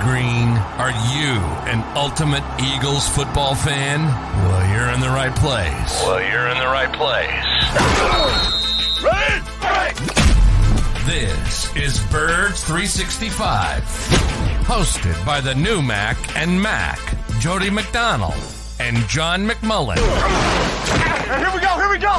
Green. Are you an ultimate Eagles football fan? Well, you're in the right place. Well, you're in the right place. This is Birds 365, hosted by the new Mac and Mac, Jody McDonald and John McMullen. Here we go, here we go.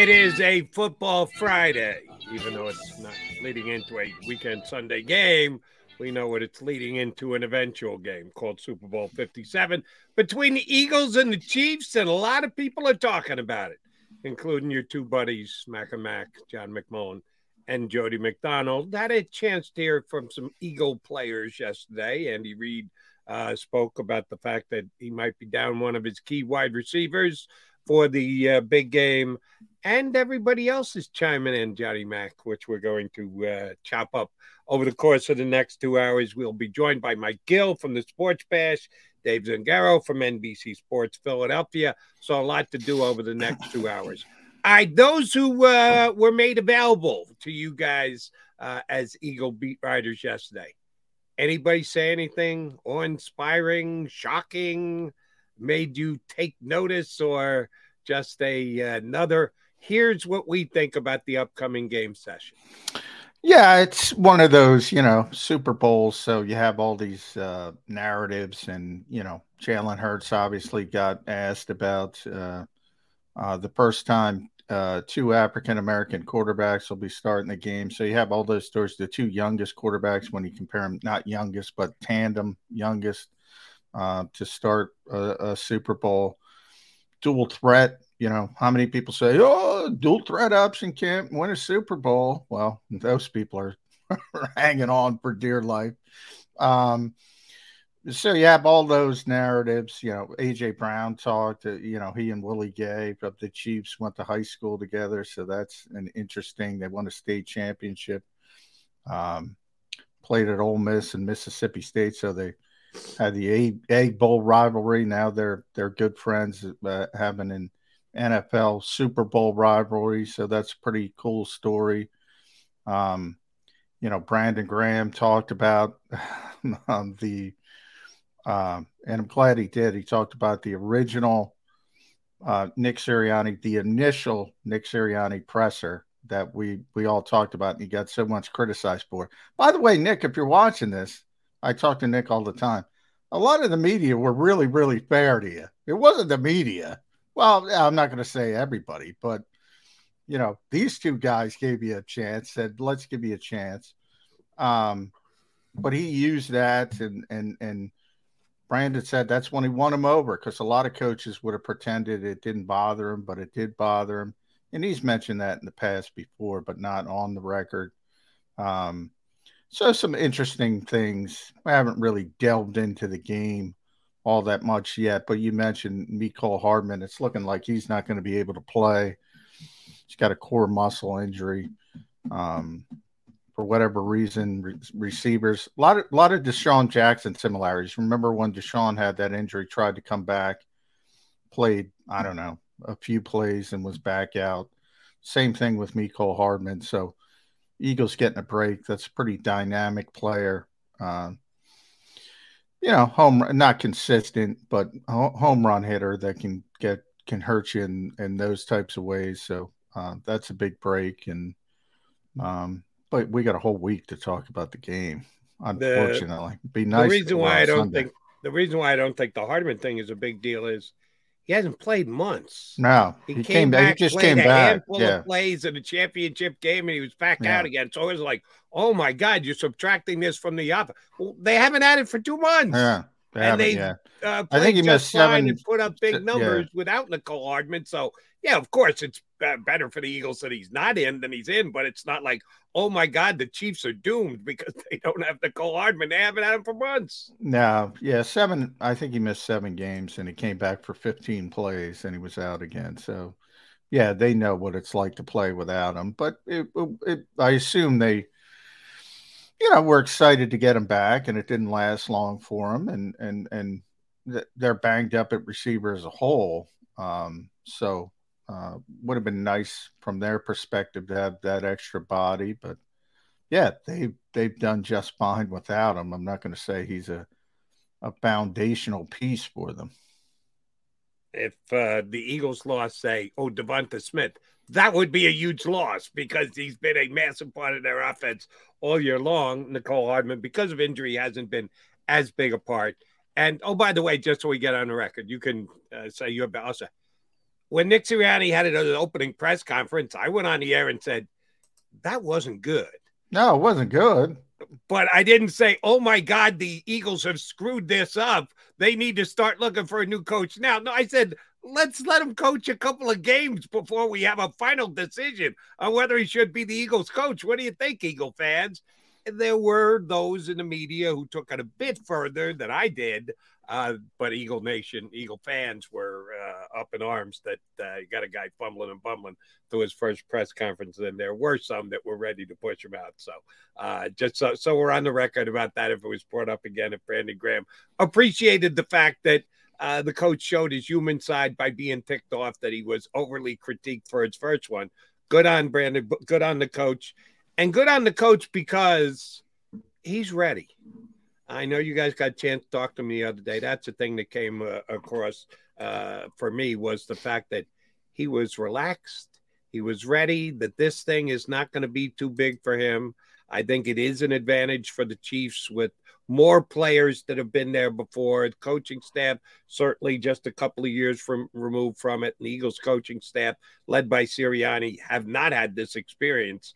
It is a football Friday, even though it's not leading into a weekend Sunday game. We know what it's leading into an eventual game called Super Bowl 57 between the Eagles and the Chiefs, and a lot of people are talking about it, including your two buddies, Mac and Mac, John McMullen, and Jody McDonald. Had a chance to hear from some Eagle players yesterday. Andy Reid uh, spoke about the fact that he might be down one of his key wide receivers for the uh, big game and everybody else is chiming in, Johnny Mack, which we're going to uh, chop up over the course of the next two hours. We'll be joined by Mike Gill from the Sports Bash, Dave Zangaro from NBC Sports Philadelphia. So a lot to do over the next two hours. All right, those who uh, were made available to you guys uh, as Eagle beat writers yesterday. Anybody say anything awe-inspiring, shocking, made you take notice, or just a another here's what we think about the upcoming game session. Yeah, it's one of those, you know, Super Bowls. So you have all these uh, narratives, and you know, Jalen Hurts obviously got asked about uh, uh, the first time uh, two African American quarterbacks will be starting the game. So you have all those stories. The two youngest quarterbacks, when you compare them, not youngest, but tandem youngest, uh, to start a, a Super Bowl dual threat you know, how many people say, oh, dual threat option can't win a Super Bowl? Well, those people are hanging on for dear life. Um, so you have all those narratives. You know, AJ Brown talked. Uh, you know, he and Willie Gay of the Chiefs went to high school together, so that's an interesting. They won a state championship. Um, played at Ole Miss and Mississippi State, so they had the Egg Bowl rivalry. Now they're they're good friends, uh, having an NFL Super Bowl rivalry. So that's a pretty cool story. Um, you know, Brandon Graham talked about um, the, uh, and I'm glad he did. He talked about the original uh, Nick Sirianni, the initial Nick Sirianni presser that we we all talked about, and he got so much criticized for. By the way, Nick, if you're watching this, I talk to Nick all the time. A lot of the media were really, really fair to you. It wasn't the media. Well, I'm not going to say everybody, but you know, these two guys gave you a chance. Said, "Let's give you a chance." Um, but he used that, and and and Brandon said that's when he won him over because a lot of coaches would have pretended it didn't bother him, but it did bother him. And he's mentioned that in the past before, but not on the record. Um, so some interesting things. I haven't really delved into the game all that much yet. But you mentioned Mecole Hardman. It's looking like he's not going to be able to play. He's got a core muscle injury. Um, for whatever reason, re- receivers a lot of a lot of DeSean Jackson similarities. Remember when DeSean had that injury, tried to come back, played I don't know a few plays and was back out. Same thing with Mecole Hardman. So Eagles getting a break. That's a pretty dynamic player. Uh, you know, home not consistent, but home run hitter that can get can hurt you in, in those types of ways. So uh, that's a big break. And um, but we got a whole week to talk about the game. Unfortunately, the, be nice. The reason why I don't Sunday. think the reason why I don't think the Hardman thing is a big deal is he hasn't played months. No, he, he came, back. He just came a back. Handful yeah. of plays in a championship game, and he was back yeah. out again. So it was like, oh my god, you're subtracting this from the other. Well, they haven't had it for two months. Yeah. They and they, yeah. uh, I think he missed seven and put up big numbers yeah. without Mecole Hardman. So yeah, of course it's better for the Eagles that he's not in than he's in, but it's not like oh my god, the Chiefs are doomed because they don't have Mecole Hardman. They haven't had him for months. No, yeah, seven. I think he missed seven games and he came back for 15 plays and he was out again. So yeah, they know what it's like to play without him. But it, it, I assume they you know, we're excited to get him back, and it didn't last long for him, and and and they're banged up at receiver as a whole. Um, so uh, would have been nice from their perspective to have that extra body, but yeah, they they've done just fine without him. I'm not going to say he's a a foundational piece for them. If uh, the Eagles lost, say, oh, Devonta Smith, that would be a huge loss because he's been a massive part of their offense all year long. Mecole Hardman, because of injury, hasn't been as big a part. And oh, by the way, just so we get on the record, you can uh, say you're also when Nick Sirianni had an opening press conference, I went on the air and said that wasn't good. No, it wasn't good. But I didn't say, "Oh my God, the Eagles have screwed this up. They need to start looking for a new coach now." No, I said let's let him coach a couple of games before we have a final decision on whether he should be the Eagles coach. What do you think, Eagle fans? And there were those in the media who took it a bit further than I did. Uh, but Eagle Nation, Eagle fans were uh, up in arms that uh, you got a guy fumbling and bumbling through his first press conference. And there were some that were ready to push him out. So uh, just so, so we're on the record about that. If it was brought up again, if Brandon Graham appreciated the fact that uh, the coach showed his human side by being ticked off that he was overly critiqued for his first one. Good on Brandon. Good on the coach. And good on the coach because he's ready. I know you guys got a chance to talk to me the other day. That's the thing that came uh, across uh, for me was the fact that he was relaxed. He was ready, that this thing is not going to be too big for him. I think it is an advantage for the Chiefs with more players that have been there before. The coaching staff, certainly just a couple of years from removed from it. And the Eagles coaching staff, led by Sirianni, have not had this experience.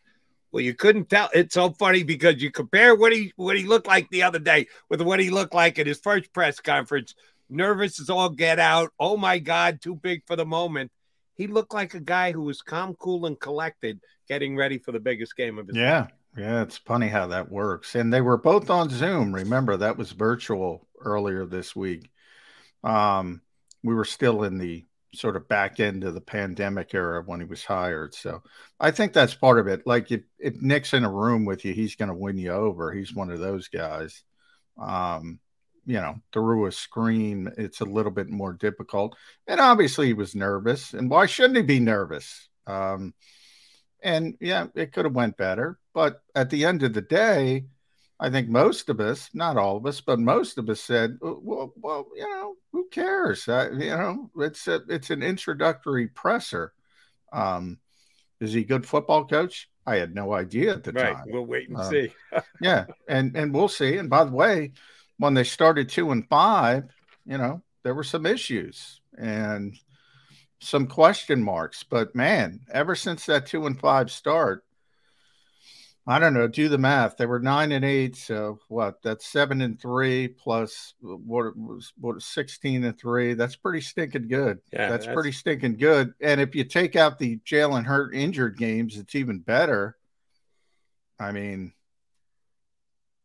Well, you couldn't tell. It's so funny because you compare what he what he looked like the other day with what he looked like at his first press conference. Nervous as all get out. Oh my God, too big for the moment. He looked like a guy who was calm, cool, and collected, getting ready for the biggest game of his yeah. life. Yeah, it's funny how that works. And they were both on Zoom. Remember, that was virtual earlier this week. Um, we were still in the sort of back of the pandemic era when he was hired. So I think that's part of it. Like if, if Nick's in a room with you, he's going to win you over. He's one of those guys. Um, you know, through a screen, it's a little bit more difficult. And obviously he was nervous. And why shouldn't he be nervous? Um, and yeah, it could have went better. But at the end of the day, I think most of us, not all of us, but most of us said, well, well you know, who cares? Uh, you know, it's a, it's an introductory presser. Um, is he a good football coach? I had no idea at the right. time. We'll wait and uh, see. yeah, and and we'll see. And by the way, when they started two and five, you know, there were some issues, and some question marks. But man, ever since that two and five start, I don't know. Do the math. They were nine and eight. So what? That's seven and three plus what was what sixteen and three. That's pretty stinking good. Yeah, that's, that's... pretty stinking good. And if you take out the Jalen Hurt injured games, it's even better. I mean,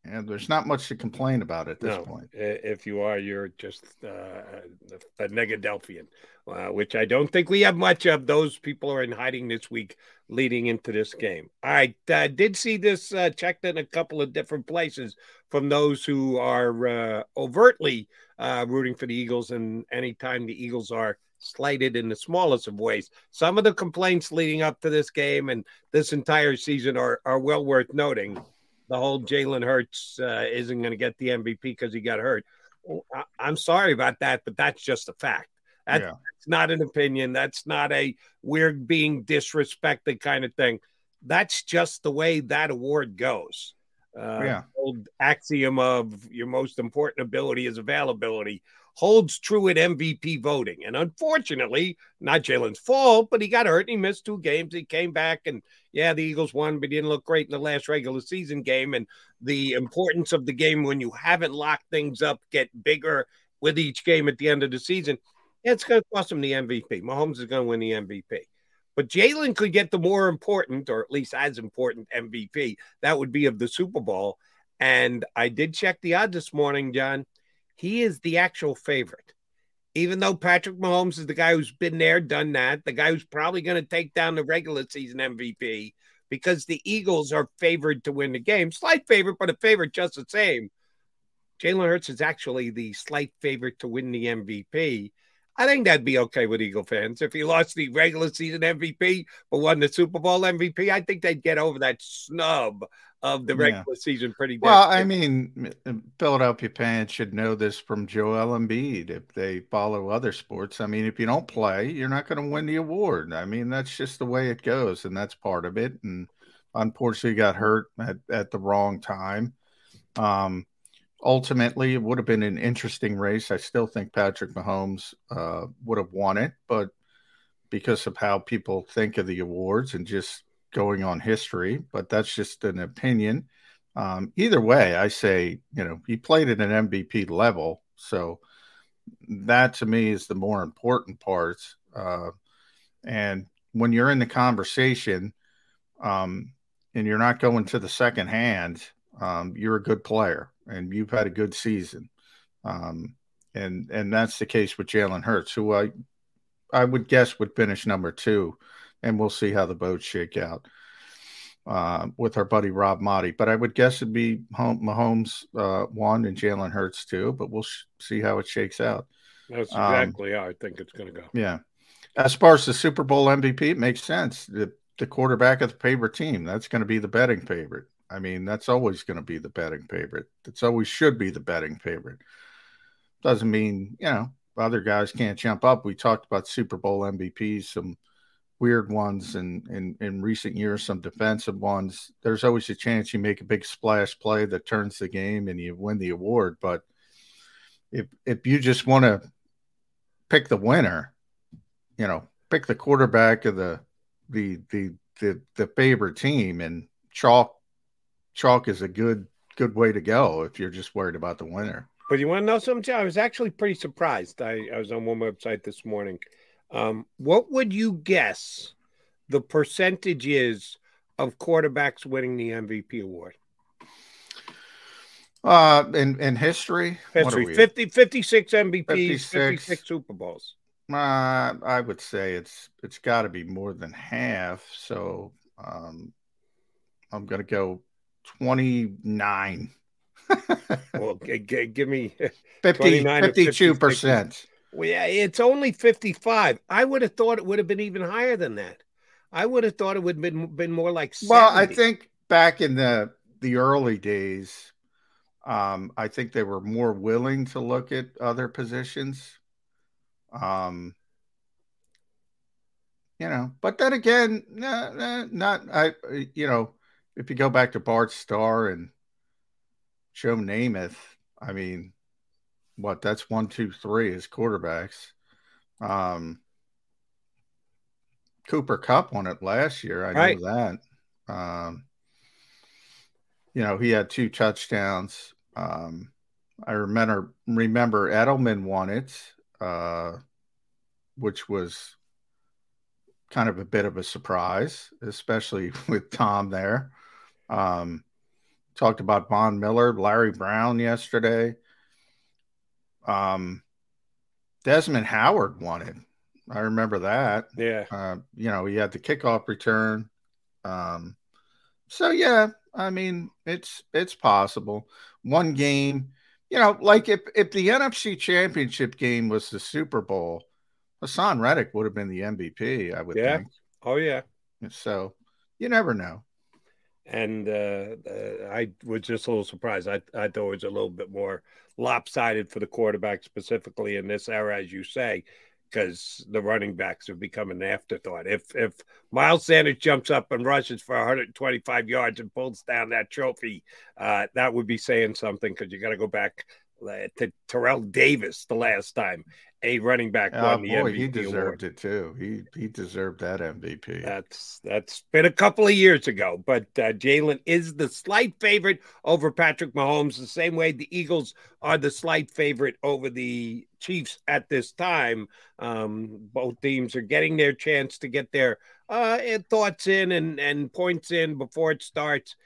and there's not much to complain about at this no, point. If you are, you're just uh, a Negadelphian, uh, which I don't think we have much of. Those people are in hiding this week leading into this game. I uh, did see this uh, checked in a couple of different places from those who are uh, overtly uh, rooting for the Eagles, and anytime the Eagles are slighted in the smallest of ways. Some of the complaints leading up to this game and this entire season are, are well worth noting the whole Jalen Hurts uh, isn't going to get the MVP because he got hurt. I, am sorry about that, but that's just a fact. That's, yeah. that's not an opinion. That's not a we're being disrespected kind of thing. That's just the way that award goes. Uh, yeah. Old axiom of your most important ability is availability holds true at MVP voting. And unfortunately, not Jalen's fault, but he got hurt and he missed two games. He came back and yeah, the Eagles won, but he didn't look great in the last regular season game. And the importance of the game when you haven't locked things up get bigger with each game at the end of the season. It's going to cost him the MVP. Mahomes is going to win the MVP. But Jalen could get the more important, or at least as important, MVP. That would be of the Super Bowl. And I did check the odds this morning, John. He is the actual favorite. Even though Patrick Mahomes is the guy who's been there, done that, the guy who's probably going to take down the regular season MVP because the Eagles are favored to win the game. Slight favorite, but a favorite just the same. Jalen Hurts is actually the slight favorite to win the MVP. I think that'd be okay with Eagle fans. If he lost the regular season MVP but won the Super Bowl MVP, I think they'd get over that snub of the regular yeah. season pretty well. I mean, Philadelphia fans should know this from Joel Embiid if they follow other sports. I mean, if you don't play, you're not going to win the award. I mean, that's just the way it goes, and that's part of it. And unfortunately, got hurt at, at the wrong time. Um, ultimately, it would have been an interesting race. I still think Patrick Mahomes uh, would have won it, but because of how people think of the awards and just going on history, but that's just an opinion. Um, either way, I say, you know, he played at an MVP level. So that to me is the more important part. Uh, and when you're in the conversation um, and you're not going to the second hand, um, you're a good player and you've had a good season. Um, and and that's the case with Jalen Hurts, who I I would guess would finish number two, and we'll see how the votes shake out uh, with our buddy Rob Maaddi. But I would guess it'd be Mahomes uh, one and Jalen Hurts two, but we'll sh- see how it shakes out. That's um, exactly um, how I think it's going to go. Yeah. As far as the Super Bowl MVP, it makes sense. The, the quarterback of the favorite team, that's going to be the betting favorite. I mean, that's always going to be the betting favorite. That's always should be the betting favorite. Doesn't mean, you know, other guys can't jump up. We talked about Super Bowl MVPs, some weird ones in, in, in recent years, some defensive ones. There's always a chance you make a big splash play that turns the game and you win the award. But if if you just want to pick the winner, you know, pick the quarterback of the the the the, the favorite team and chalk chalk is a good good way to go if you're just worried about the winner. But you want to know something? I was actually pretty surprised. I, I was on one website this morning. Um, what would you guess the percentage is of quarterbacks winning the MVP award? Uh, in in history, history 50, 56 MVPs, 56. 56 Super Bowls. Uh, I would say it's it's got to be more than half. So um, I'm going to go 29. well, g- g- give me 50, 52%. Well, yeah, it's only 55. I would have thought it would have been even higher than that. I would have thought it would have been, been more like 70. Well, I think back in the the early days, um, I think they were more willing to look at other positions. Um, you know, but then again, nah, nah, not I. You know, if you go back to Bart Starr and Joe Namath, I mean, what that's one, two, three as quarterbacks. Um, Cooper Kupp won it last year. I right. know that. Um, you know, he had two touchdowns. Um, I remember remember Edelman won it, uh, which was kind of a bit of a surprise, especially with Tom there. Um, talked about Von Miller, Larry Brown yesterday. Um, Desmond Howard won it. I remember that. Yeah. Uh, you know, he had the kickoff return. Um, so yeah, I mean, it's it's possible. One game, you know, like if if the NFC Championship game was the Super Bowl, Haason Reddick would have been the MVP. I would think. yeah. think. Oh yeah. So you never know and uh, I was just a little surprised. I, I thought it was a little bit more lopsided for the quarterback, specifically in this era, as you say. because the running backs have become an afterthought. If if Miles Sanders jumps up and rushes for 125 yards and pulls down that trophy, uh, that would be saying something because you got to go back to Terrell Davis the last time a running back Oh won the boy, MVP he deserved award. it too. He he deserved that MVP. That's that's been a couple of years ago, but uh, Jalen is the slight favorite over Patrick Mahomes, the same way the Eagles are the slight favorite over the Chiefs at this time. Um, both teams are getting their chance to get their uh, thoughts in and, and points in before it starts,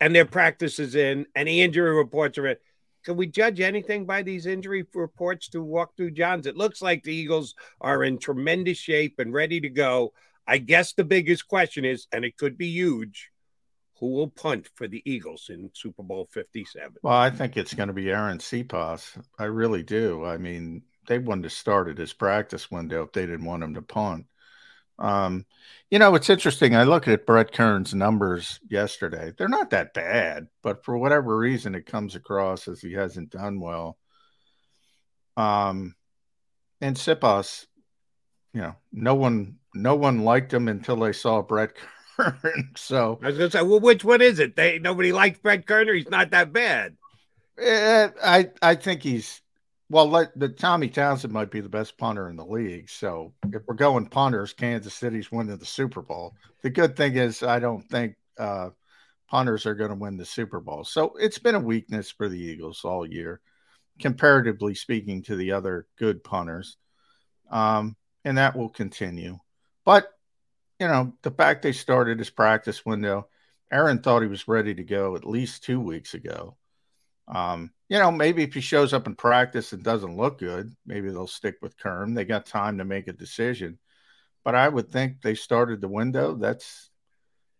and their practices in, and the injury reports are in. Can we judge anything by these injury reports to walk through Johns? It looks like the Eagles are in tremendous shape and ready to go. I guess the biggest question is, and it could be huge, who will punt for the Eagles in Super Bowl 57? Well, I think it's going to be Arryn Siposs. I really do. I mean, they wouldn't have started his practice window if they didn't want him to punt. Um, you know, it's interesting. I look at Brett Kern's numbers yesterday. They're not that bad, but for whatever reason, it comes across as he hasn't done well. Um, and Siposs, you know, no one, no one liked him until they saw Brett Kern. so I was going to say, well, which one is it? They nobody likes Brett Kerner. He's not that bad. Eh, I I think he's well. Let, the Tommy Townsend might be the best punter in the league. So if we're going punters, Kansas City's winning the Super Bowl. The good thing is, I don't think uh, punters are going to win the Super Bowl. So it's been a weakness for the Eagles all year, comparatively speaking to the other good punters, um, and that will continue. But you know, the fact they started his practice window, Arryn thought he was ready to go at least two weeks ago. Um, you know, maybe if he shows up in practice and doesn't look good, maybe they'll stick with Kern. They got time to make a decision. But I would think they started the window. That's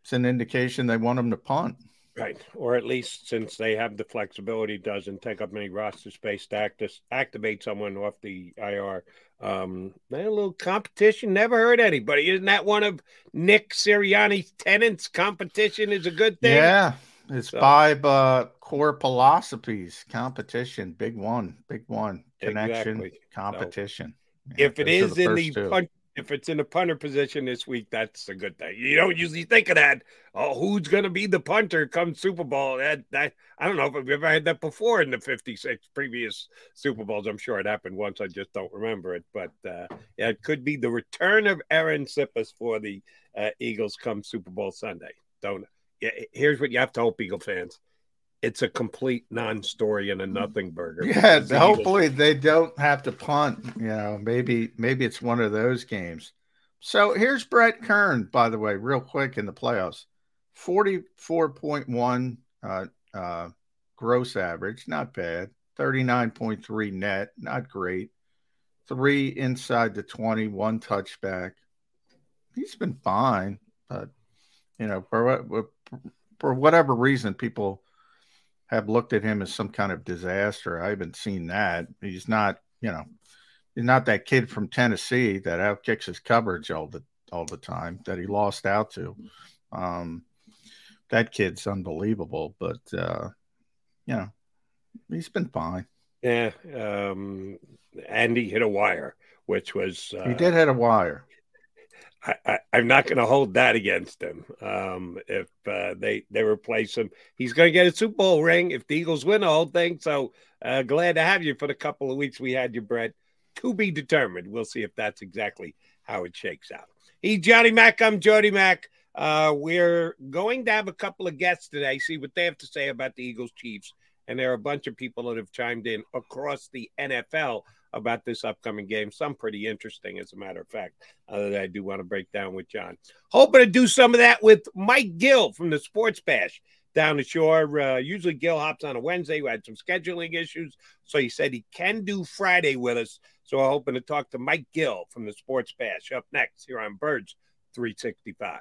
it's an indication they want him to punt. Right. Or at least since they have the flexibility, doesn't take up any roster space to act, activate someone off the IR. Um, a little competition never hurt anybody. Isn't that one of Nick Sirianni's tenants? Competition is a good thing. Yeah. It's So- five uh, core philosophies competition. Big one. Big one. Connection, Exactly. competition. Yeah, if it is in the if it's in the punter position this week, that's a good thing. You don't usually think of that. Oh, who's going to be the punter come Super Bowl? That that I don't know if I've ever had that before in the fifty-six previous Super Bowls. I'm sure it happened once. I just don't remember it. But uh, yeah, it could be the return of Arryn Siposs for the uh, Eagles come Super Bowl Sunday. Don't. Yeah, here's what you have to hope, Eagle fans. It's a complete non-story and a nothing burger. Yeah, hopefully they don't have to punt. You know, maybe maybe it's one of those games. So here's Brett Kern, by the way, real quick in the playoffs. 44.1 uh, uh, gross average, not bad. 39.3 net, not great. Three inside the twenty, one touchback. He's been fine, but you know, for what for whatever reason, people have looked at him as some kind of disaster. I haven't seen that. He's not, you know, he's not that kid from Tennessee that outkicks his coverage all the all the time that he lost out to. Um, that kid's unbelievable, but uh, you know, he's been fine. Yeah, um, and he hit a wire, which was uh, He did hit a wire. I, I'm not going to hold that against him. Um, if uh, they they replace him, he's going to get a Super Bowl ring if the Eagles win the whole thing. So uh, glad to have you for the couple of weeks we had you, Brett. To be determined. We'll see if that's exactly how it shakes out. He's Johnny Mack. I'm Jody Mack. Uh, we're going to have a couple of guests today. See what they have to say about the Eagles Chiefs. And there are a bunch of people that have chimed in across the NFL about this upcoming game. Some pretty interesting, as a matter of fact, uh, that I do want to break down with John. Hoping to do some of that with Mike Gill from the Sports Bash down the shore. Uh, usually Gill hops on a Wednesday. We had some scheduling issues, so he said he can do Friday with us. So I'm hoping to talk to Mike Gill from the Sports Bash up next here on Birds 365.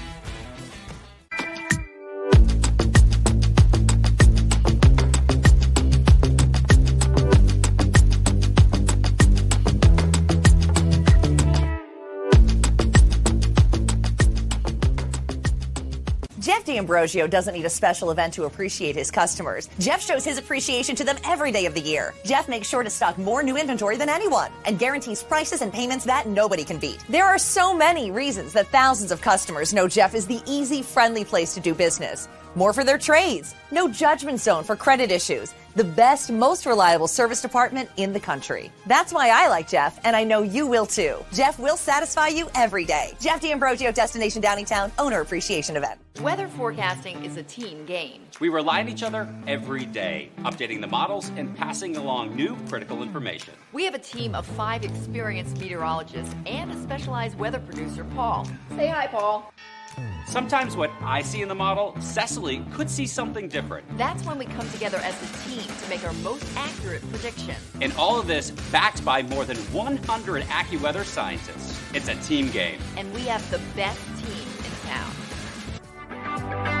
D'Ambrosio doesn't need a special event to appreciate his customers. Jeff shows his appreciation to them every day of the year. Jeff makes sure to stock more new inventory than anyone and guarantees prices and payments that nobody can beat. There are so many reasons that thousands of customers know Jeff is the easy, friendly place to do business. More for their trades. No judgment zone for credit issues. The best, most reliable service department in the country. That's why I like Jeff, and I know you will too. Jeff will satisfy you every day. Jeff D'Ambrosio, Destination Downingtown, Owner Appreciation Event. Weather forecasting is a team game. We rely on each other every day, updating the models and passing along new critical information. We have a team of five experienced meteorologists and a specialized weather producer, Paul. Say hi, Paul. Sometimes what I see in the model, Cecily could see something different. That's when we come together as a team to make our most accurate prediction. And all of this backed by more than 100 AccuWeather scientists. It's a team game. And we have the best team in town.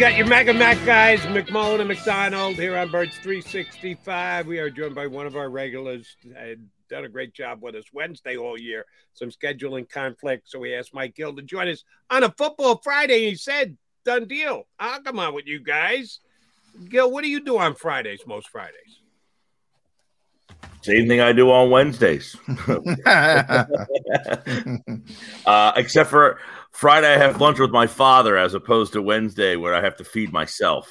Got your Mega Mac guys, McMullen and McDonald here on Birds 365. We are joined by one of our regulars. Had done a great job with us Wednesday all year. Some scheduling conflict, so we asked Mike Gill to join us on a football Friday. He said, "Done deal. I'll come on with you guys." Gil, what do you do on Fridays? Most Fridays. Same thing I do on Wednesdays. uh, except for Friday, I have lunch with my father as opposed to Wednesday, where I have to feed myself.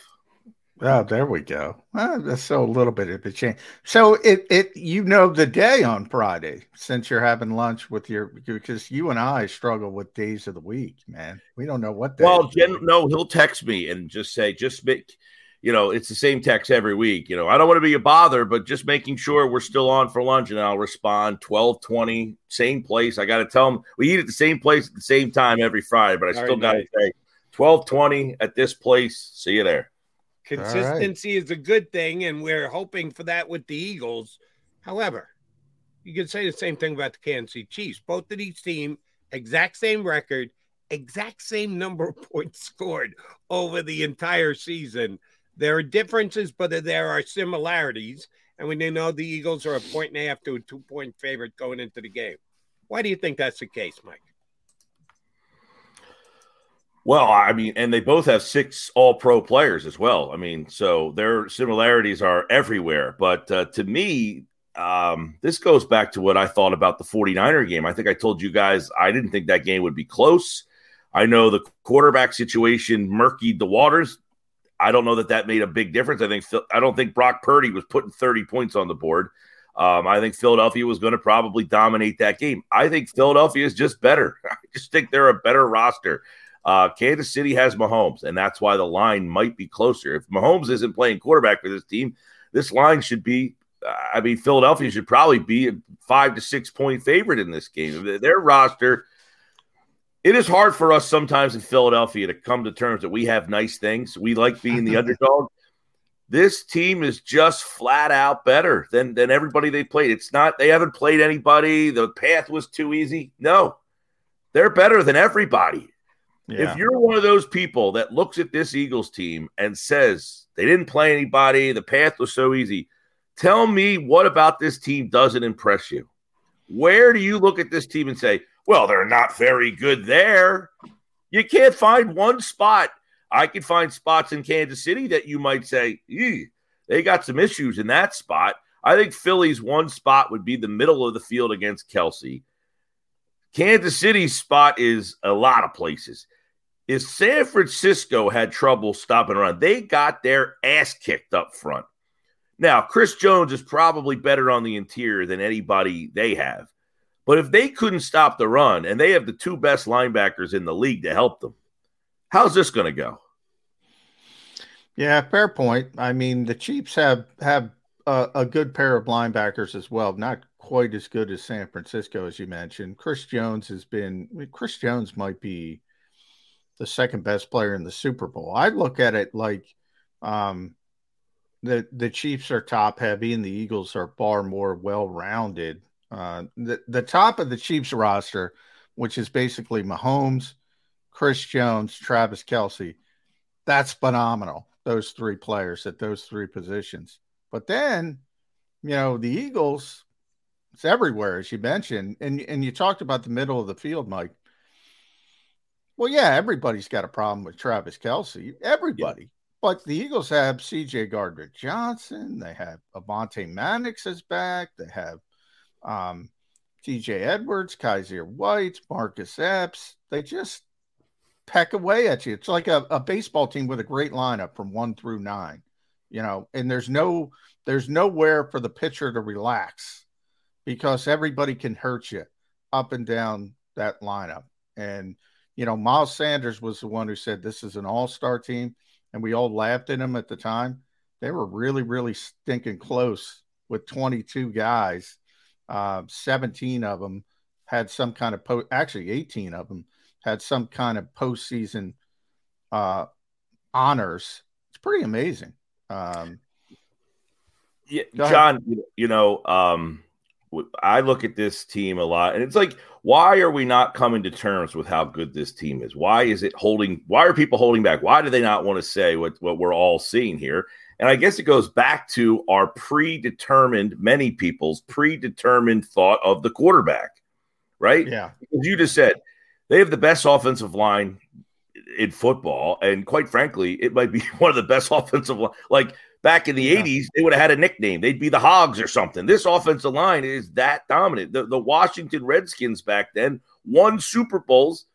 Oh, there we go. Well, that's so a little bit of a change. So it it you know the day on Friday since you're having lunch with your because you and I struggle with days of the week, man. We don't know what. Day well, Jen, no, he'll text me and just say, just make you know, it's the same text every week. You know, I don't want to be a bother, but just making sure we're still on for lunch and I'll respond 12 20, same place. I got to tell them we eat at the same place at the same time every Friday, but I still got to say 12 20 at this place. See you there. Consistency right. is a good thing, and we're hoping for that with the Eagles. However, you could say the same thing about the Kansas City Chiefs. Both of these teams, exact same record, exact same number of points scored over the entire season. There are differences, but there are similarities. And we know the Eagles are a point and a half to a two point favorite going into the game. Why do you think that's the case, Mike? Well, I mean, and they both have six all pro players as well. I mean, so their similarities are everywhere. But uh, to me, um, this goes back to what I thought about the 49er game. I think I told you guys I didn't think that game would be close. I know the quarterback situation murkied the waters. I don't know that that made a big difference. I think I don't think Brock Purdy was putting 30 points on the board. Um, I think Philadelphia was going to probably dominate that game. I think Philadelphia is just better. I just think they're a better roster. Uh, Kansas City has Mahomes, and that's why the line might be closer. If Mahomes isn't playing quarterback for this team, this line should be. I mean, Philadelphia should probably be a five to six point favorite in this game. Their roster. It is hard for us sometimes in Philadelphia to come to terms that we have nice things. We like being the underdog. This team is just flat out better than than everybody they played. It's not they haven't played anybody. The path was too easy. No, they're better than everybody. Yeah. If you're one of those people that looks at this Eagles team and says they didn't play anybody, the path was so easy, tell me what about this team doesn't impress you? Where do you look at this team and say, well, they're not very good there? You can't find one spot. I can find spots in Kansas City that you might say, they got some issues in that spot. I think Philly's one spot would be the middle of the field against Kelce. Kansas City's spot is a lot of places If San Francisco had trouble stopping run. They got their ass kicked up front. Now, Chris Jones is probably better on the interior than anybody they have. But if they couldn't stop the run and they have the two best linebackers in the league to help them, how's this going to go? Yeah, fair point. I mean, the Chiefs have have a, a, good pair of linebackers as well. Not quite as good as San Francisco, as you mentioned. Chris Jones has been. Chris Jones might be the second best player in the Super Bowl. I look at it like um, the the Chiefs are top heavy and the Eagles are far more well rounded. Uh, the the top of the Chiefs roster, which is basically Mahomes, Chris Jones, Travis Kelce, that's phenomenal. Those three players at those three positions. But then, you know, the Eagles, it's everywhere, as you mentioned, and and you talked about the middle of the field, Mike. Well, yeah, everybody's got a problem with Travis Kelce. Everybody. Yeah. But the Eagles have CJ Gardner Johnson. They have Avonte Maddox is back. They have um, TJ Edwards, Kyzir White, Marcus Epps. They just peck away at you. It's like a, a baseball team with a great lineup from one through nine, you know, and there's no there's nowhere for the pitcher to relax because everybody can hurt you up and down that lineup. And you know, Miles Sanders was the one who said this is an all star team, and we all laughed at him at the time. They were really, really stinking close with 22 guys. Uh, 17 of them had some kind of post, actually, 18 of them had some kind of postseason uh, honors. It's pretty amazing. Um, yeah, John, you know, um, I look at this team a lot, and it's like, why are we not coming to terms with how good this team is? Why is it holding? Why are people holding back? Why do they not want to say what, what we're all seeing here? And I guess it goes back to our predetermined, many people's predetermined thought of the quarterback, right? Yeah. Because you just said they have the best offensive line in football, and quite frankly, it might be one of the best offensive line. Like back in the yeah. 80s, they would have had a nickname. They'd be the Hogs or something. This offensive line is that dominant. The, the Washington Redskins back then won Super Bowls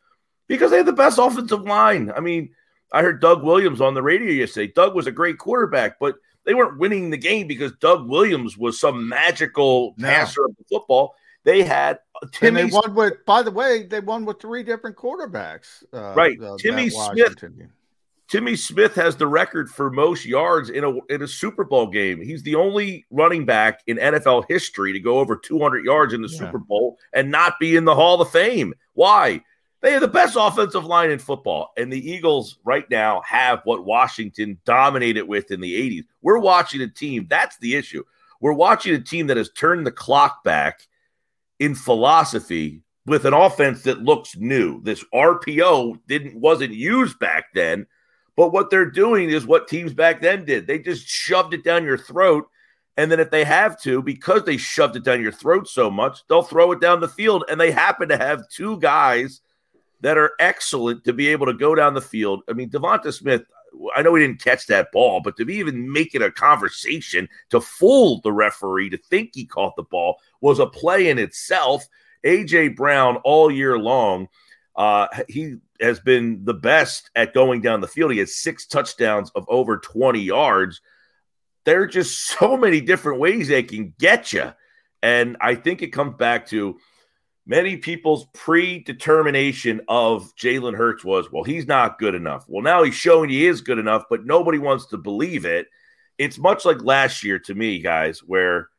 because they had the best offensive line. I mean, I heard Doug Williams on the radio yesterday. Doug was a great quarterback, but they weren't winning the game because Doug Williams was some magical no. passer of the football. They had Timmy. And they won with, by the way, they won with three different quarterbacks. Uh, right. Uh, Timmy Smith Timmy Smith has the record for most yards in a in a Super Bowl game. He's the only running back in NFL history to go over 200 yards in the yeah. Super Bowl and not be in the Hall of Fame. Why? They have the best offensive line in football, and the Eagles right now have what Washington dominated with in the 80s. We're watching a team. That's the issue. We're watching a team that has turned the clock back in philosophy with an offense that looks new. This RPO didn't wasn't used back then but what they're doing is what teams back then did. They just shoved it down your throat. And then if they have to, because they shoved it down your throat so much, they'll throw it down the field. And they happen to have two guys that are excellent to be able to go down the field. I mean, Devonta Smith, I know he didn't catch that ball, but to be even making a conversation to fool the referee to think he caught the ball was a play in itself. AJ Brown all year long uh, he has been the best at going down the field. He has six touchdowns of over 20 yards. There are just so many different ways they can get you. And I think it comes back to many people's predetermination of Jalen Hurts was, well, he's not good enough. Well, now he's showing he is good enough, but nobody wants to believe it. It's much like last year to me, guys, where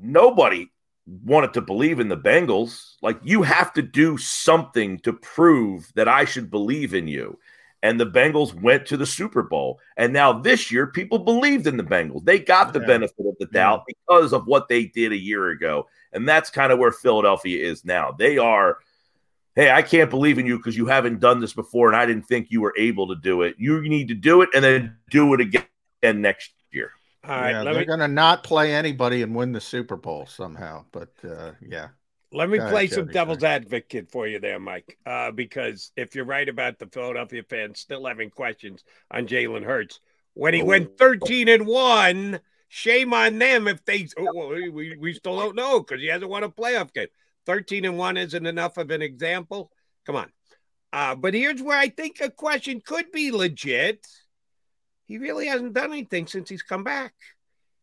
nobody wanted to believe in the Bengals. Like, you have to do something to prove that I should believe in you. And the Bengals went to the Super Bowl. And now this year, people believed in the Bengals. They got the yeah. benefit of the doubt yeah. because of what they did a year ago. And that's kind of where Philadelphia is now. They are, hey, I can't believe in you because you haven't done this before and I didn't think you were able to do it. You need to do it and then do it again next year. All right, yeah, they're me... going to not play anybody and win the Super Bowl somehow. But uh, yeah. Let me play some devil's advocate for you there, Mike. Uh, because if you're right about the Philadelphia fans still having questions on Jalen Hurts, when he oh. went 13 and 1, shame on them if they oh, we, we still don't know because he hasn't won a playoff game. 13 and 1 isn't enough of an example. Come on. Uh, but here's where I think a question could be legit. He really hasn't done anything since he's come back.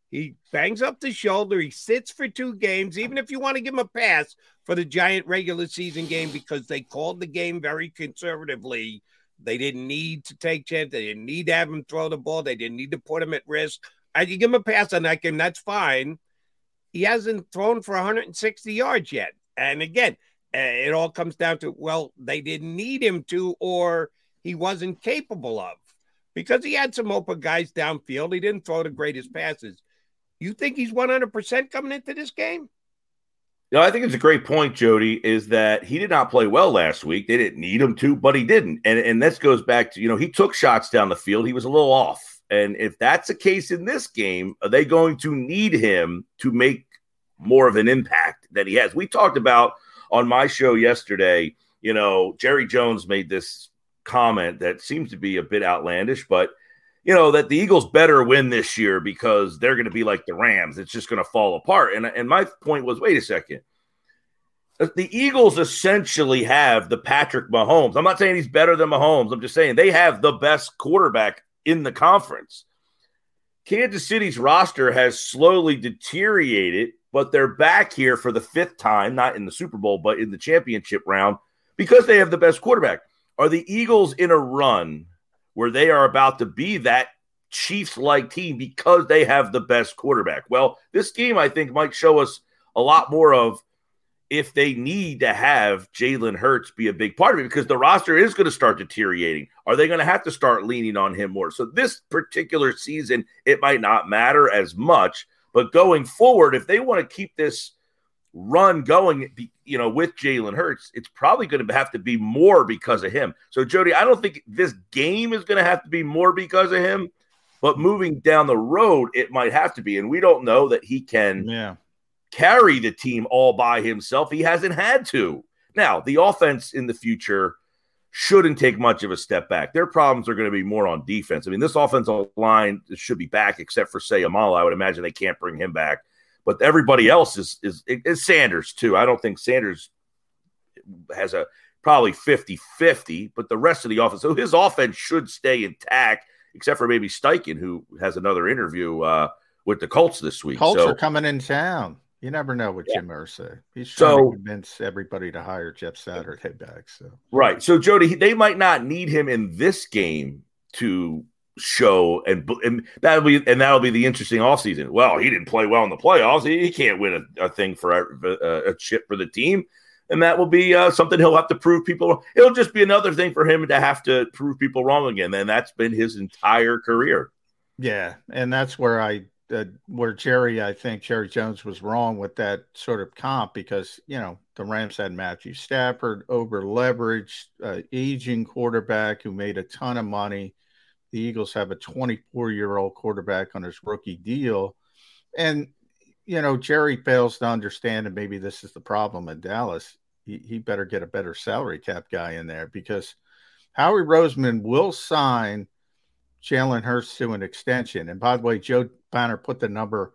He bangs up the shoulder. He sits for two games, even if you want to give him a pass for the Giant regular season game because they called the game very conservatively. They didn't need to take chance. They didn't need to have him throw the ball. They didn't need to put him at risk. I can give him a pass on that game. That's fine. He hasn't thrown for 160 yards yet. And again, eh, it all comes down to well, they didn't need him to, or he wasn't capable of because he had some open guys downfield. He didn't throw the greatest passes. You think he's 100% coming into this game? No, I think it's a great point, Jody, is that he did not play well last week. They didn't need him to, but he didn't. And, and this goes back to, you know, he took shots down the field. He was a little off. And if that's the case in this game, are they going to need him to make more of an impact than he has? We talked about on my show yesterday, you know, Jerry Jones made this comment that seems to be a bit outlandish, but – you know, that the Eagles better win this year because they're going to be like the Rams. It's just going to fall apart. And, and my point was wait a second. Uh, the Eagles essentially have the Patrick Mahomes. I'm not saying he's better than Mahomes. I'm just saying they have the best quarterback in the conference. Kansas City's roster has slowly deteriorated, but they're back here for the fifth time, not in the Super Bowl, but in the championship round because they have the best quarterback. Are the Eagles in a run where they are about to be that Chiefs like team because they have the best quarterback. Well, this game, I think, might show us a lot more of if they need to have Jalen Hurts be a big part of it because the roster is going to start deteriorating. Are they going to have to start leaning on him more? So, this particular season, it might not matter as much, but going forward, if they want to keep this run going, you know, with Jalen Hurts, it's probably going to have to be more because of him. So, Jody, I don't think this game is going to have to be more because of him, but moving down the road, it might have to be. And we don't know that he can yeah. carry the team all by himself. He hasn't had to. Now, the offense in the future shouldn't take much of a step back. Their problems are going to be more on defense. I mean, this offensive line should be back, except for Seumalo. I would imagine they can't bring him back but everybody else is is, is Sanders too. I don't think Sanders has a probably 50-50, but the rest of the offense. So his offense should stay intact, except for maybe Steichen, who has another interview uh, with the Colts this week. Colts so, are coming in town. You never know what yeah. Jim Irsay. He's trying so, to convince everybody to hire Jeff Saturday back. So right. So Jody, they might not need him in this game to show and and that'll be and that'll be the interesting offseason. Well, he didn't play well in the playoffs. He, he can't win a, a thing for a, a, chip for the team, and that will be uh, something he'll have to prove people. It'll just be another thing for him to have to prove people wrong again. And that's been his entire career. Yeah, and that's where I uh, where Jerry, I think Jerry Jones was wrong with that sort of comp because you know the Rams had Matthew Stafford over leveraged, uh, aging quarterback who made a ton of money the Eagles have a 24 year old quarterback on his rookie deal. And, you know, Jerry fails to understand, and maybe this is the problem in Dallas. He, he better get a better salary cap guy in there because Howie Roseman will sign Jalen Hurts to an extension. And by the way, Joe Banner put the number,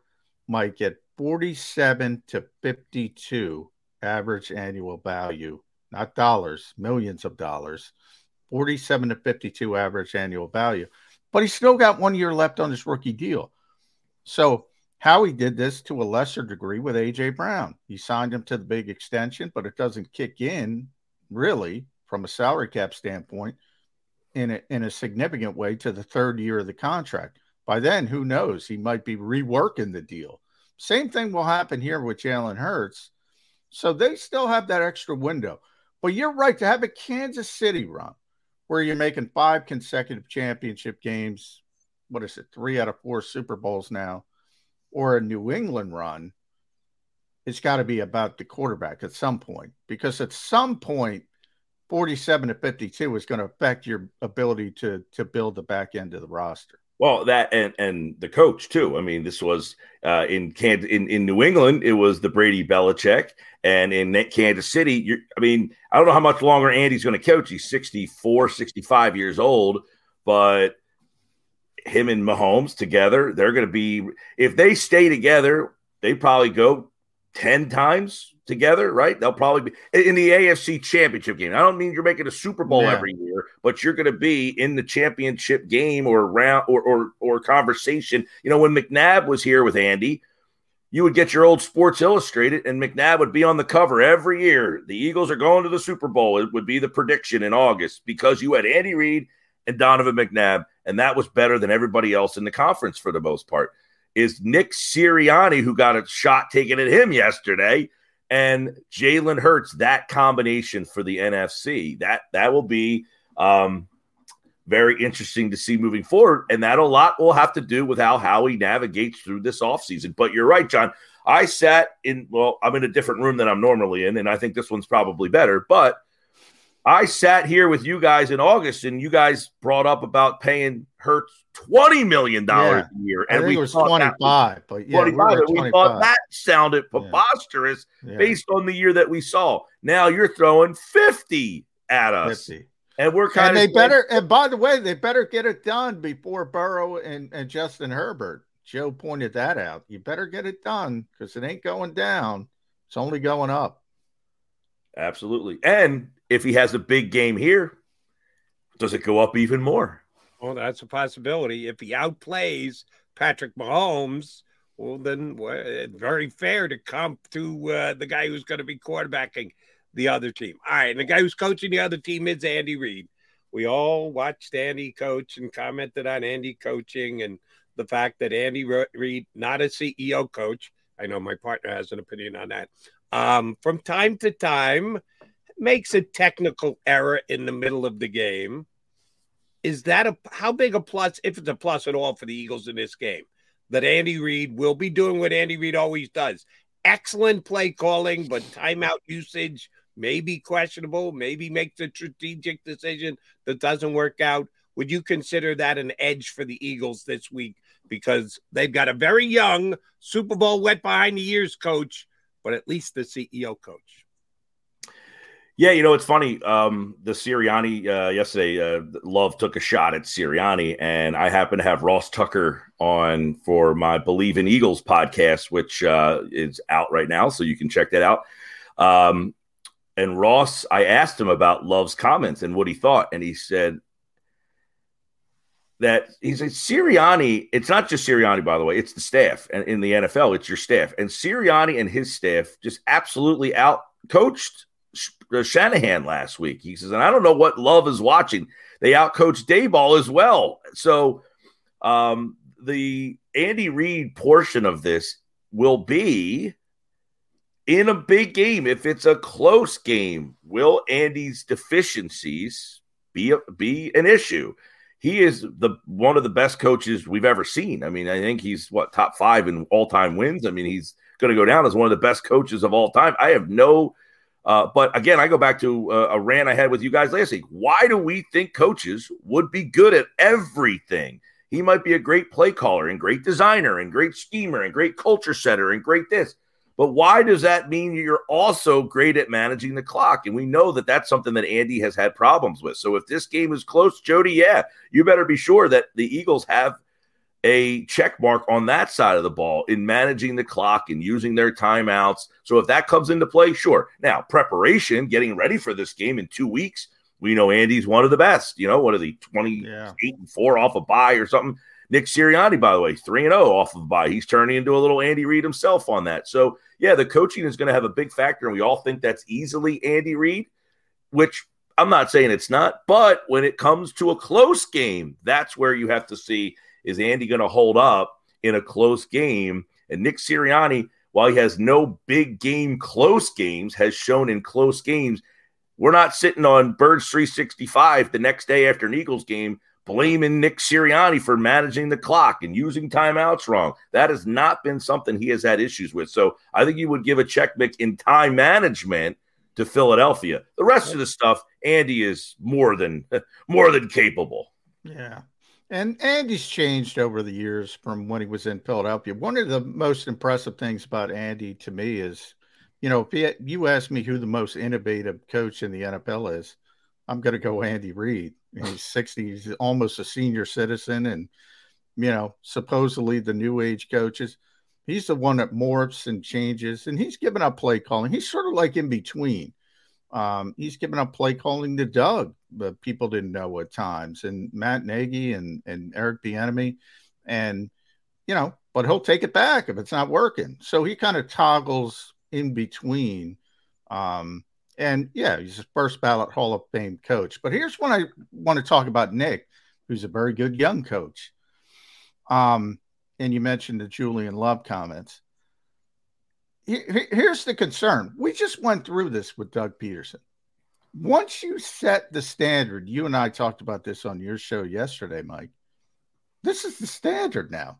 Mike, at 47 to 52 average annual value, not dollars, millions of dollars 47 to 52 average annual value. But he's still got one year left on his rookie deal. So Howie did this to a lesser degree with AJ Brown. He signed him to the big extension, but it doesn't kick in really from a salary cap standpoint in a, in a significant way to the third year of the contract. By then, who knows? He might be reworking the deal. Same thing will happen here with Jalen Hurts. So they still have that extra window. But you're right to have a Kansas City run where you're making five consecutive championship games. What is it? Three out of four Super Bowls now or a New England run, it's got to be about the quarterback at some point because at some point, 47 to 52 is going to affect your ability to to build the back end of the roster. Well, that and and the coach too. I mean, this was uh, in Kansas, in in New England. It was the Brady Belichick, and in Kansas City. I mean, I don't know how much longer Andy's going to coach. He's 64, 65 years old, but him and Mahomes together, they're going to be, if they stay together, they probably go 10 times together, right? They'll probably be in the AFC championship game. I don't mean you're making a Super Bowl yeah. every year, but you're going to be in the championship game or round or, or, or conversation. You know, when McNabb was here with Andy, you would get your old Sports Illustrated, and McNabb would be on the cover every year. The Eagles are going to the Super Bowl. It would be the prediction in August because you had Andy Reid and Donovan McNabb, and that was better than everybody else in the conference for the most part. Is Nick Sirianni, who got a shot taken at him yesterday, and Jalen Hurts, that combination for the NFC. That that will be um, very interesting to see moving forward. And that a lot will have to do with how Howie navigates through this offseason. But you're right, John. I sat in, well, I'm in a different room than I'm normally in, and I think this one's probably better. But I sat here with you guys in August, and you guys brought up about paying Hurts twenty million dollars yeah. a year, and we was twenty five, but yeah, 25, we, we thought that sounded preposterous yeah. based on the year that we saw. Now you're throwing fifty at us, 50. and we're kind and of they better. And by the way, they better get it done before Burrow and, and Justin Herbert. Joe pointed that out. You better get it done because it ain't going down; it's only going up. Absolutely, and if he has a big game here, does it go up even more? Well, that's a possibility. If he outplays Patrick Mahomes, well, then very fair to comp to uh, the guy who's going to be quarterbacking the other team. All right, and the guy who's coaching the other team is Andy Reid. We all watched Andy coach and commented on Andy coaching and the fact that Andy Reid, not a CEO coach, I know my partner has an opinion on that. Um, from time to time, makes a technical error in the middle of the game. Is that a how big a plus, if it's a plus at all, for the Eagles in this game? That Andy Reid will be doing what Andy Reid always does. Excellent play calling, but timeout usage may be questionable, maybe makes a strategic decision that doesn't work out. Would you consider that an edge for the Eagles this week? Because they've got a very young Super Bowl wet behind the ears coach, but at least the CEO coach. Yeah, you know it's funny. Um, the Sirianni uh, yesterday, uh, Love took a shot at Sirianni, and I happen to have Ross Tucker on for my Bleav in Eagles podcast, which uh, is out right now, so you can check that out. Um, and Ross, I asked him about Love's comments and what he thought, and he said that he said Sirianni. It's not just Sirianni, by the way; it's the staff, and in the NFL, it's your staff. And Sirianni and his staff just absolutely out coached Shanahan last week. He says, and I don't know what Love is watching. They outcoached Daboll as well. So um, the Andy Reid portion of this will be in a big game. If it's a close game, will Andy's deficiencies be a, be an issue? He is the one of the best coaches we've ever seen. I mean, I think he's what top five in all time wins. I mean, he's going to go down as one of the best coaches of all time. I have no uh, but again, I go back to uh, a rant I had with you guys last week. Why do we think coaches would be good at everything? He might be a great play caller and great designer and great schemer and great culture setter and great this. But why does that mean you're also great at managing the clock? And we know that that's something that Andy has had problems with. So if this game is close, Jody, yeah, you better be sure that the Eagles have a check mark on that side of the ball in managing the clock and using their timeouts. So if that comes into play, sure. Now, preparation, getting ready for this game in two weeks, we know Andy's one of the best. You know, what are they, 28 yeah. and 4 off a bye or something? Nick Sirianni, by the way, 3 and 0 off of bye. He's turning into a little Andy Reid himself on that. So, yeah, the coaching is going to have a big factor, and we all think that's easily Andy Reid, which I'm not saying it's not. But when it comes to a close game, that's where you have to see is Andy going to hold up in a close game? And Nick Sirianni, while he has no big game close games, has shown in close games. We're not sitting on Birds 365 the next day after an Eagles game blaming Nick Sirianni for managing the clock and using timeouts wrong. That has not been something he has had issues with. So I think you would give a check, Mick, in time management to Philadelphia. The rest of the stuff, Andy is more than more than capable. Yeah. And Andy's changed over the years from when he was in Philadelphia. One of the most impressive things about Andy to me is, you know, if you ask me who the most innovative coach in the NFL is, I'm going to go Andy Reid. He's 60, he's almost a senior citizen, and you know, supposedly the new age coaches. He's the one that morphs and changes, and he's given up play calling. He's sort of like in between. Um, he's given up play calling to Doug, but people didn't know at times, and Matt Nagy and and Eric Bieniemy, and you know, but he'll take it back if it's not working. So he kind of toggles in between. Um, and yeah, he's a first ballot Hall of Fame coach. But here's when I want to talk about Nick, who's a very good young coach. Um, and you mentioned the Julian Love comments. Here's the concern. We just went through this with Doug Pederson. Once you set the standard, you and I talked about this on your show yesterday, Mike. This is the standard now.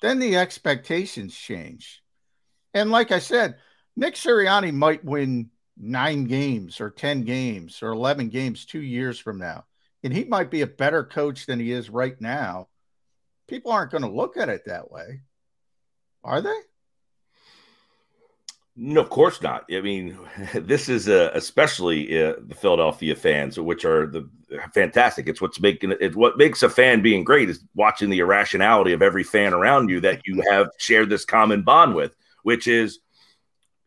Then the expectations change. And like I said, Nick Sirianni might win nine games or 10 games or 11 games two years from now, and he might be a better coach than he is right now, people aren't going to look at it that way. Are they? No, of course not. I mean, this is uh, especially uh, the Philadelphia fans, which are the fantastic. It's what's making it. What makes a fan being great is watching the irrationality of every fan around you that you have shared this common bond with, which is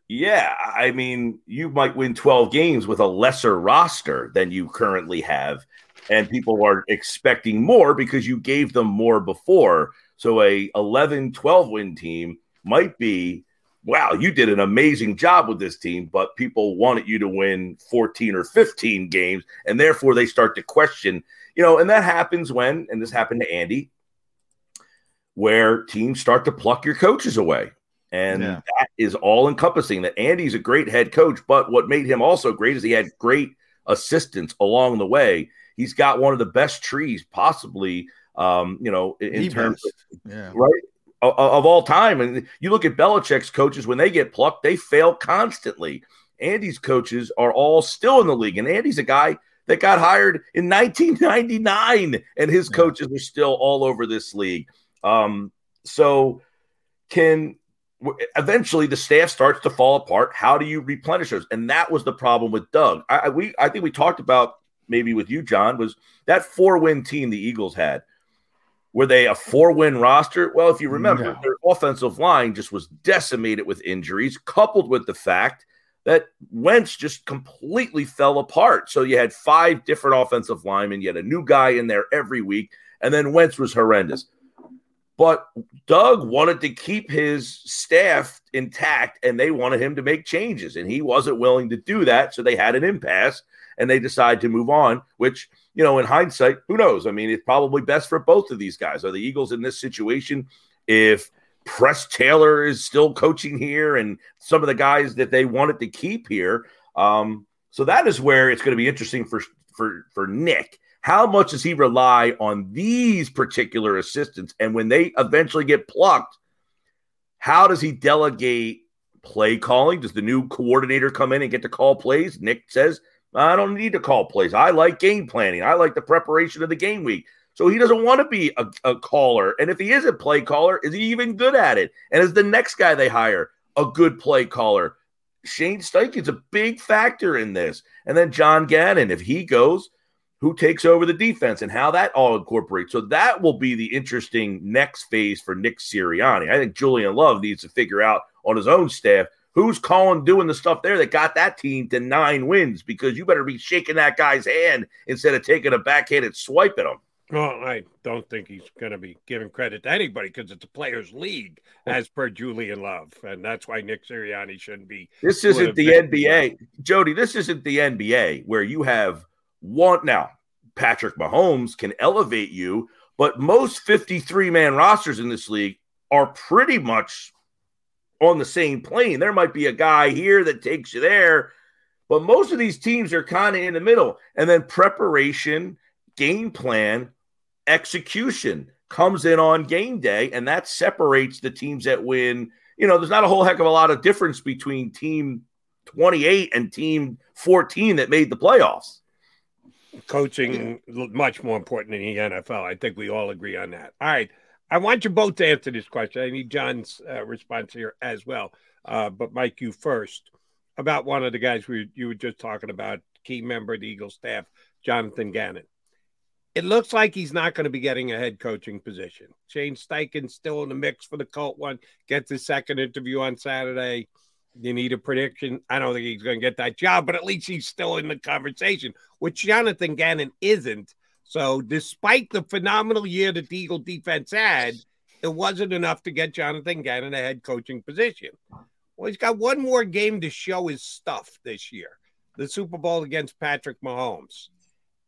yeah, I mean, you might win 12 games with a lesser roster than you currently have, and people are expecting more because you gave them more before. So a 11, 12 win team might be, wow, you did an amazing job with this team, but people wanted you to win 14 or 15 games, and therefore they start to question, you know, and that happens when, and this happened to Andy, where teams start to pluck your coaches away and yeah. that is all encompassing that Andy's a great head coach, but what made him also great is he had great assistants along the way. He's got one of the best trees possibly, um, you know, in, in terms of, yeah. right of, of, all time. And you look at Belichick's coaches when they get plucked, they fail constantly. Andy's coaches are all still in the league, and Andy's a guy that got hired in 1999, and his coaches are still all over this league. Um, so can eventually the staff starts to fall apart. How do you replenish those? And that was the problem with Doug. I, we I think we talked about maybe with you, John, was that four win team the Eagles had. Were they a four win roster? Well, if you remember, no. their offensive line just was decimated with injuries, coupled with the fact that Wentz just completely fell apart. So you had five different offensive linemen, you had a new guy in there every week, and then Wentz was horrendous. But Doug wanted to keep his staff intact and they wanted him to make changes. And he wasn't willing to do that. So they had an impasse and they decided to move on, which, you know, in hindsight, who knows? I mean, it's probably best for both of these guys. Are the Eagles in this situation? If Press Taylor is still coaching here and some of the guys that they wanted to keep here. Um, so that is where it's going to be interesting for for for Nick how much does he rely on these particular assistants? And when they eventually get plucked, how does he delegate play calling? Does the new coordinator come in and get to call plays? Nick says, I don't need to call plays. I like game planning. I like the preparation of the game week. So he doesn't want to be a, a, caller. And if he is a play caller, is he even good at it? And is the next guy they hire a good play caller? Shane Steichen's a big factor in this. And then John Gannon, if he goes, who takes over the defense and how that all incorporates. So that will be the interesting next phase for Nick Sirianni. I think Julian Love needs to figure out on his own staff who's calling doing the stuff there that got that team to nine wins because you better be shaking that guy's hand instead of taking a backhanded swipe at him. Well, I don't think he's going to be giving credit to anybody because it's a players' league, as per Julian Love, and that's why Nick Sirianni shouldn't be. This isn't the NBA, Jody. This isn't the NBA where you have one now. Patrick Mahomes can elevate you, but most 53 man rosters in this league are pretty much on the same plane. There might be a guy here that takes you there, but most of these teams are kind of in the middle. And then preparation, game plan, execution comes in on game day, and that separates the teams that win. You know, there's not a whole heck of a lot of difference between team 28 and team 14 that made the playoffs. Coaching much more important in the NFL. I think we all agree on that. All right. I want you both to answer this question. I need John's uh, response here as well. Uh, but Mike, you first about one of the guys we, you were just talking about, key member of the Eagles staff, Jonathan Gannon. It looks like he's not going to be getting a head coaching position. Shane Steichen's still in the mix for the Colt one. Gets his second interview on Saturday. You need a prediction. I don't think he's going to get that job, but at least he's still in the conversation, which Jonathan Gannon isn't. So, despite the phenomenal year that the Eagle defense had, it wasn't enough to get Jonathan Gannon a head coaching position. Well, he's got one more game to show his stuff this year the Super Bowl against Patrick Mahomes.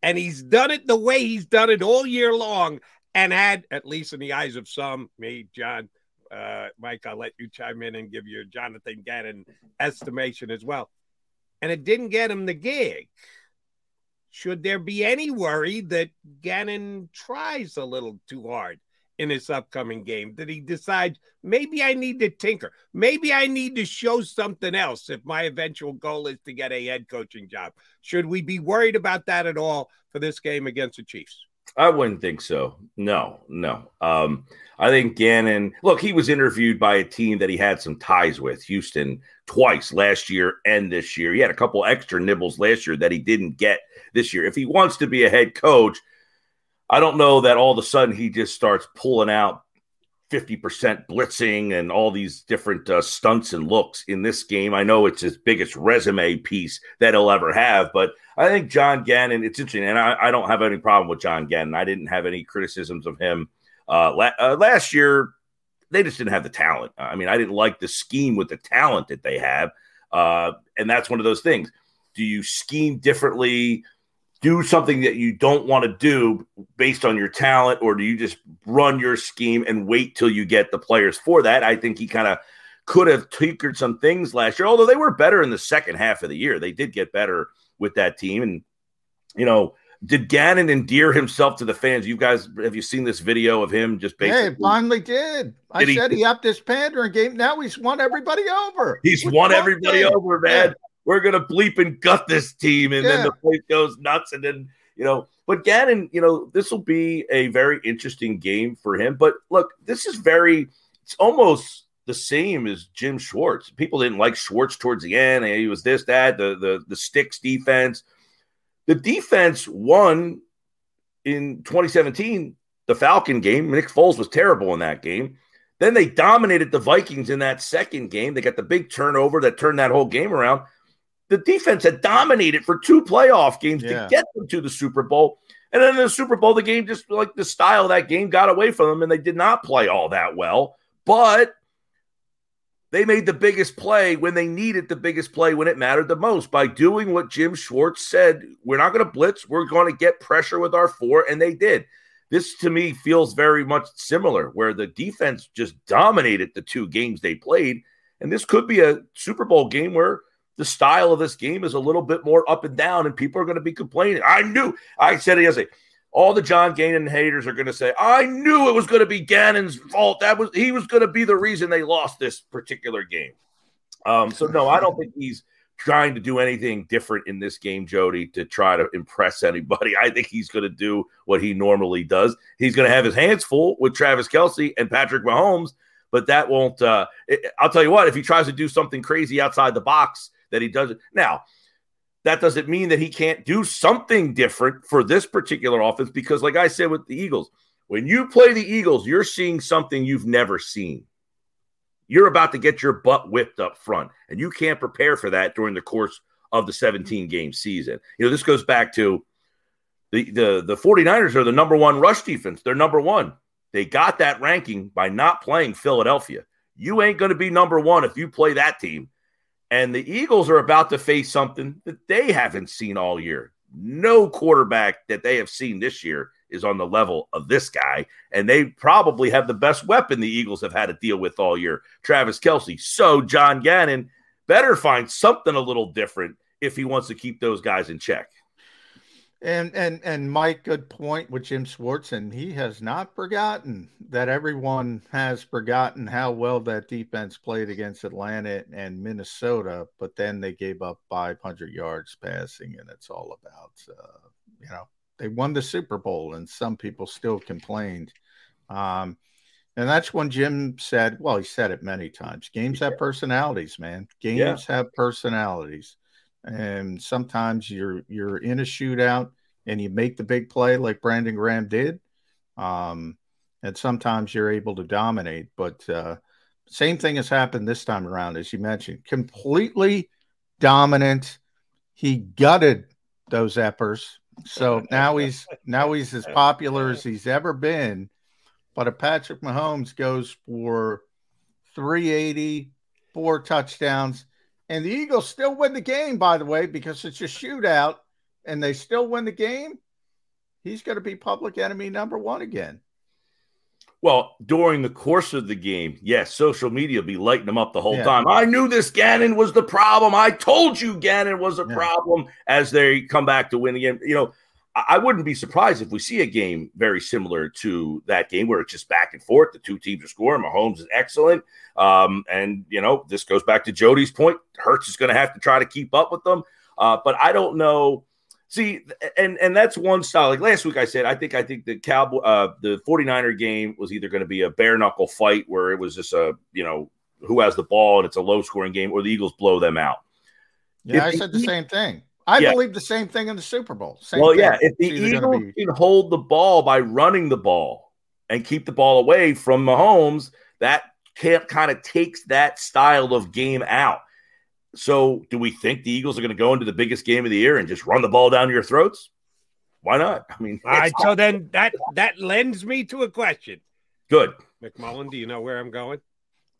And he's done it the way he's done it all year long and had, at least in the eyes of some, me, John, uh, Mike, I'll let you chime in and give your Jonathan Gannon estimation as well. And it didn't get him the gig. Should there be any worry that Gannon tries a little too hard in this upcoming game? That he decides maybe I need to tinker, maybe I need to show something else if my eventual goal is to get a head coaching job? Should we be worried about that at all for this game against the Chiefs? I wouldn't think so. No, no. Um, I think Gannon, look, he was interviewed by a team that he had some ties with, Houston, twice last year and this year. He had a couple extra nibbles last year that he didn't get this year. If he wants to be a head coach, I don't know that all of a sudden he just starts pulling out 50% blitzing and all these different uh, stunts and looks in this game. I know it's his biggest resume piece that he'll ever have, but I think John Gannon, it's interesting. And I, I don't have any problem with John Gannon. I didn't have any criticisms of him uh, la- uh, last year. They just didn't have the talent. I mean, I didn't like the scheme with the talent that they have. Uh, and that's one of those things. Do you scheme differently? Do something that you don't want to do based on your talent, or do you just run your scheme and wait till you get the players for that? I think he kind of could have tinkered some things last year, although they were better in the second half of the year. They did get better with that team. And, you know, did Gannon endear himself to the fans? You guys, have you seen this video of him just basically? Hey, finally did. I did said he, he upped his pandering game. Now he's won everybody over. He's won everybody over, man. We're gonna bleep and gut this team, and yeah. then the place goes nuts, and then you know. But Gannon, you know, this will be a very interesting game for him. But look, this is very. It's almost the same as Jim Schwartz. People didn't like Schwartz towards the end. He was this, that, the the the sticks defense. The defense won in 2017 the Falcon game. Nick Foles was terrible in that game. Then they dominated the Vikings in that second game. They got the big turnover that turned that whole game around the defense had dominated for two playoff games yeah. to get them to the Super Bowl. And then in the Super Bowl, the game just like the style that game got away from them, and they did not play all that well. But they made the biggest play when they needed the biggest play when it mattered the most by doing what Jim Schwartz said. We're not going to blitz. We're going to get pressure with our four. And they did. This to me feels very much similar, where the defense just dominated the two games they played. And this could be a Super Bowl game where the style of this game is a little bit more up and down, and people are going to be complaining. I knew, I said it yesterday. All the John Gannon haters are going to say, I knew it was going to be Gannon's fault. That was he was going to be the reason they lost this particular game. Um, so no, I don't think he's trying to do anything different in this game, Jody, to try to impress anybody. I think he's going to do what he normally does. He's going to have his hands full with Travis Kelce and Patrick Mahomes, but that won't. Uh, it, I'll tell you what, if he tries to do something crazy outside the box, that he does it. Now, that doesn't mean that he can't do something different for this particular offense because, like I said with the Eagles, when you play the Eagles, you're seeing something you've never seen. You're about to get your butt whipped up front, and you can't prepare for that during the course of the 17 game season. You know, this goes back to The, the the 49ers are the number one rush defense. They're number one. They got that ranking by not playing Philadelphia. You ain't going to be number one if you play that team. And the Eagles are about to face something that they haven't seen all year. No quarterback that they have seen this year is on the level of this guy. And they probably have the best weapon the Eagles have had to deal with all year Travis Kelce. So John Gannon better find something a little different if he wants to keep those guys in check. And and and Mike, good point with Jim Schwartz, and he has not forgotten that everyone has forgotten how well that defense played against Atlanta and Minnesota, but then they gave up 500 yards passing, and it's all about, uh, you know, they won the Super Bowl, and some people still complained. Um, and that's when Jim said, well, he said it many times games have personalities, man. Games yeah. have personalities and sometimes you're you're in a shootout and you make the big play like Brandon Graham did. Um, and sometimes you're able to dominate, but uh, same thing has happened this time around, as you mentioned. Completely dominant. He gutted those Eppers, so now he's now he's as popular as he's ever been. But if Patrick Mahomes goes for 380, four touchdowns, and the Eagles still win the game, by the way, because it's a shootout and they still win the game, he's going to be public enemy number one again. Well, during the course of the game, yes, social media will be lighting them up the whole yeah. time. I knew this Gannon was the problem. I told you Gannon was a yeah. problem as they come back to win the game. You know, I wouldn't be surprised if we see a game very similar to that game where it's just back and forth. The two teams are scoring. Mahomes is excellent. Um, and, you know, this goes back to Jody's point. Hurts is going to have to try to keep up with them. Uh, but I don't know. See, and and that's one style. Like last week I said, I think I think the Cowboy uh the 49er game was either going to be a bare knuckle fight where it was just a, you know, who has the ball and it's a low scoring game, or the Eagles blow them out. Yeah, if I said the same thing. I yeah. believe the same thing in the Super Bowl. Same well, thing. yeah, if the Eagles be... can hold the ball by running the ball and keep the ball away from Mahomes, that can't kind of takes that style of game out. So, do we think the Eagles are going to go into the biggest game of the year and just run the ball down your throats? Why not? I mean, all right. So then that that lends me to a question. Good, McMullen. Do you know where I'm going?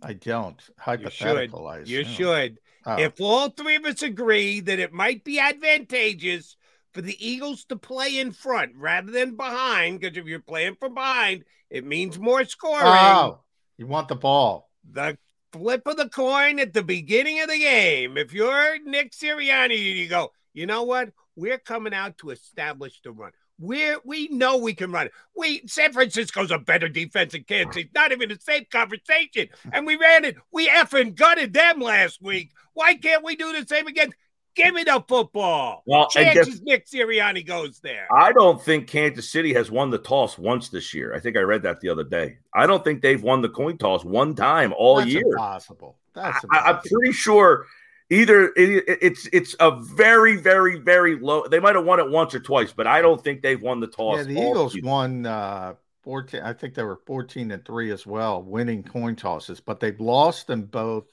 I don't. Hypothetical. You should. You should. Oh. If all three of us agree that it might be advantageous for the Eagles to play in front rather than behind, because if you're playing from behind, it means more scoring. Oh, you want the ball. The flip of the coin at the beginning of the game. If you're Nick Sirianni, you go, you know what? We're coming out to establish the run. We're, we know we can run it. We San Francisco's a better defense than Kansas City. Not even the same conversation. And we ran it. We effing gutted them last week. Why can't we do the same again? Give me the football. Well, chances guess, Nick Sirianni goes there. I don't think Kansas City has won the toss once this year. I think I read that the other day. I don't think they've won the coin toss one time all That's year. Impossible. That's impossible. I, I'm pretty sure either it, it's it's a very very very low. They might have won it once or twice, but I don't think they've won the toss. Yeah, the Eagles season. won uh, fourteen. I think they were fourteen and three as well, winning coin tosses, but they've lost them both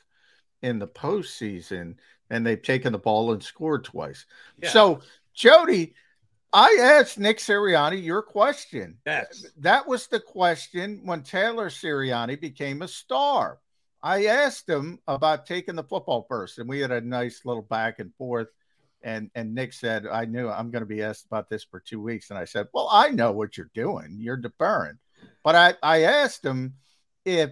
in the postseason, and they've taken the ball and scored twice. Yeah. So Jody. I asked Nick Sirianni your question. Yes. That was the question when Taylor Sirianni became a star. I asked him about taking the football first, and we had a nice little back and forth. And and Nick said, "I knew I'm going to be asked about this for two weeks." And I said, "Well, I know what you're doing. You're deferring." But I I asked him if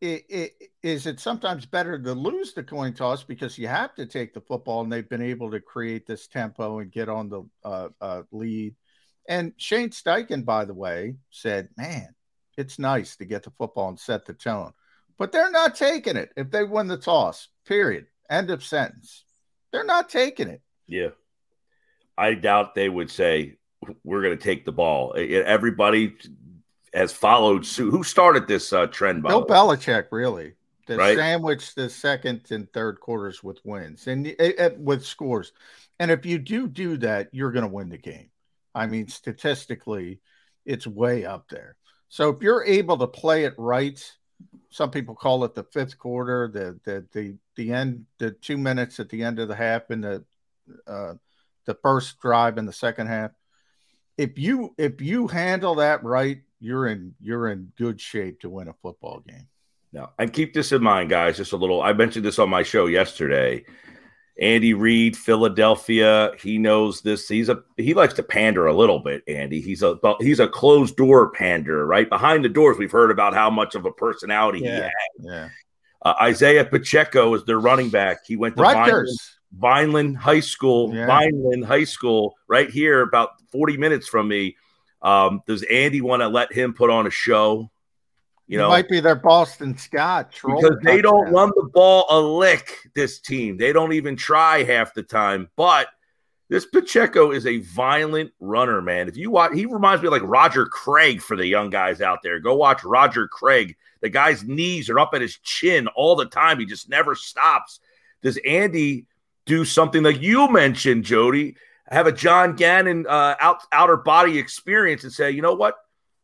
it, it, is it sometimes better to lose the coin toss because you have to take the football, and they've been able to create this tempo and get on the uh, uh, lead. And Shane Steichen, by the way, said, "Man, it's nice to get the football and set the tone." But they're not taking it if they win the toss. Period. End of sentence. They're not taking it. Yeah. I doubt they would say, we're going to take the ball. Everybody has followed suit. Who started this uh, trend? Bill Belichick, really. The right? sandwich the second and third quarters with wins and with scores. And if you do do that, you're going to win the game. I mean, statistically, it's way up there. So if you're able to play it right some people call it the fifth quarter, the the the the end, the two minutes at the end of the half, and the uh, the first drive in the second half. if you if you handle that right, you're in you're in good shape to win a football game. No, and keep this in mind, guys. Just a little. I mentioned this on my show yesterday. Andy Reid, Philadelphia. He knows this. He's a he likes to pander a little bit. Andy. He's a he's a closed door pander, right behind the doors. We've heard about how much of a personality yeah. he had. Yeah. Uh, Isaiah Pacheco is their running back. He went to Rutgers. Vineland, Vineland High School. Yeah. Vineland High School, right here, about forty minutes from me. Um, does Andy want to let him put on a show? You know, might be their Boston Scott because they don't touchdown. run the ball a lick. This team, they don't even try half the time. But this Pacheco is a violent runner, man. If you watch, he reminds me of like Roger Craig for the young guys out there. Go watch Roger Craig. The guy's knees are up at his chin all the time. He just never stops. Does Andy do something like you mentioned, Jody? Have a John Gannon uh, out, outer body experience and say, you know what?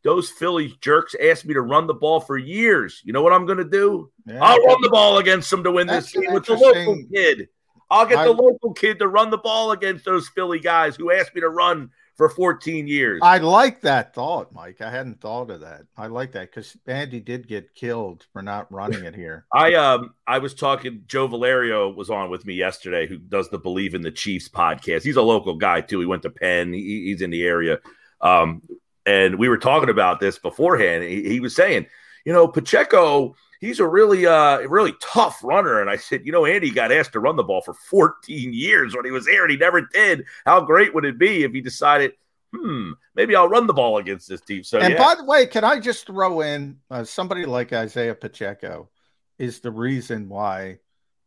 Those Philly jerks asked me to run the ball for years. You know what I'm going to do? Yeah. I'll run the ball against them to win this game with the local kid. I'll get I- the local kid to run the ball against those Philly guys who asked me to run for 14 years. I like that thought, Mike. I hadn't thought of that. I like that because Andy did get killed for not running it here. I um I was talking. Joe Valerio was on with me yesterday, who does the Bleav in the Chiefs podcast. He's a local guy too. He went to Penn. He, he's in the area, um, and we were talking about this beforehand. He, he was saying, you know, Pacheco, he's a really uh really tough runner. And I said, you know, Andy got asked to run the ball for 14 years when he was there, and he never did. How great would it be if he decided? Hmm, maybe I'll run the ball against this team. So and yeah. by the way, can I just throw in uh, somebody like Isaiah Pacheco is the reason why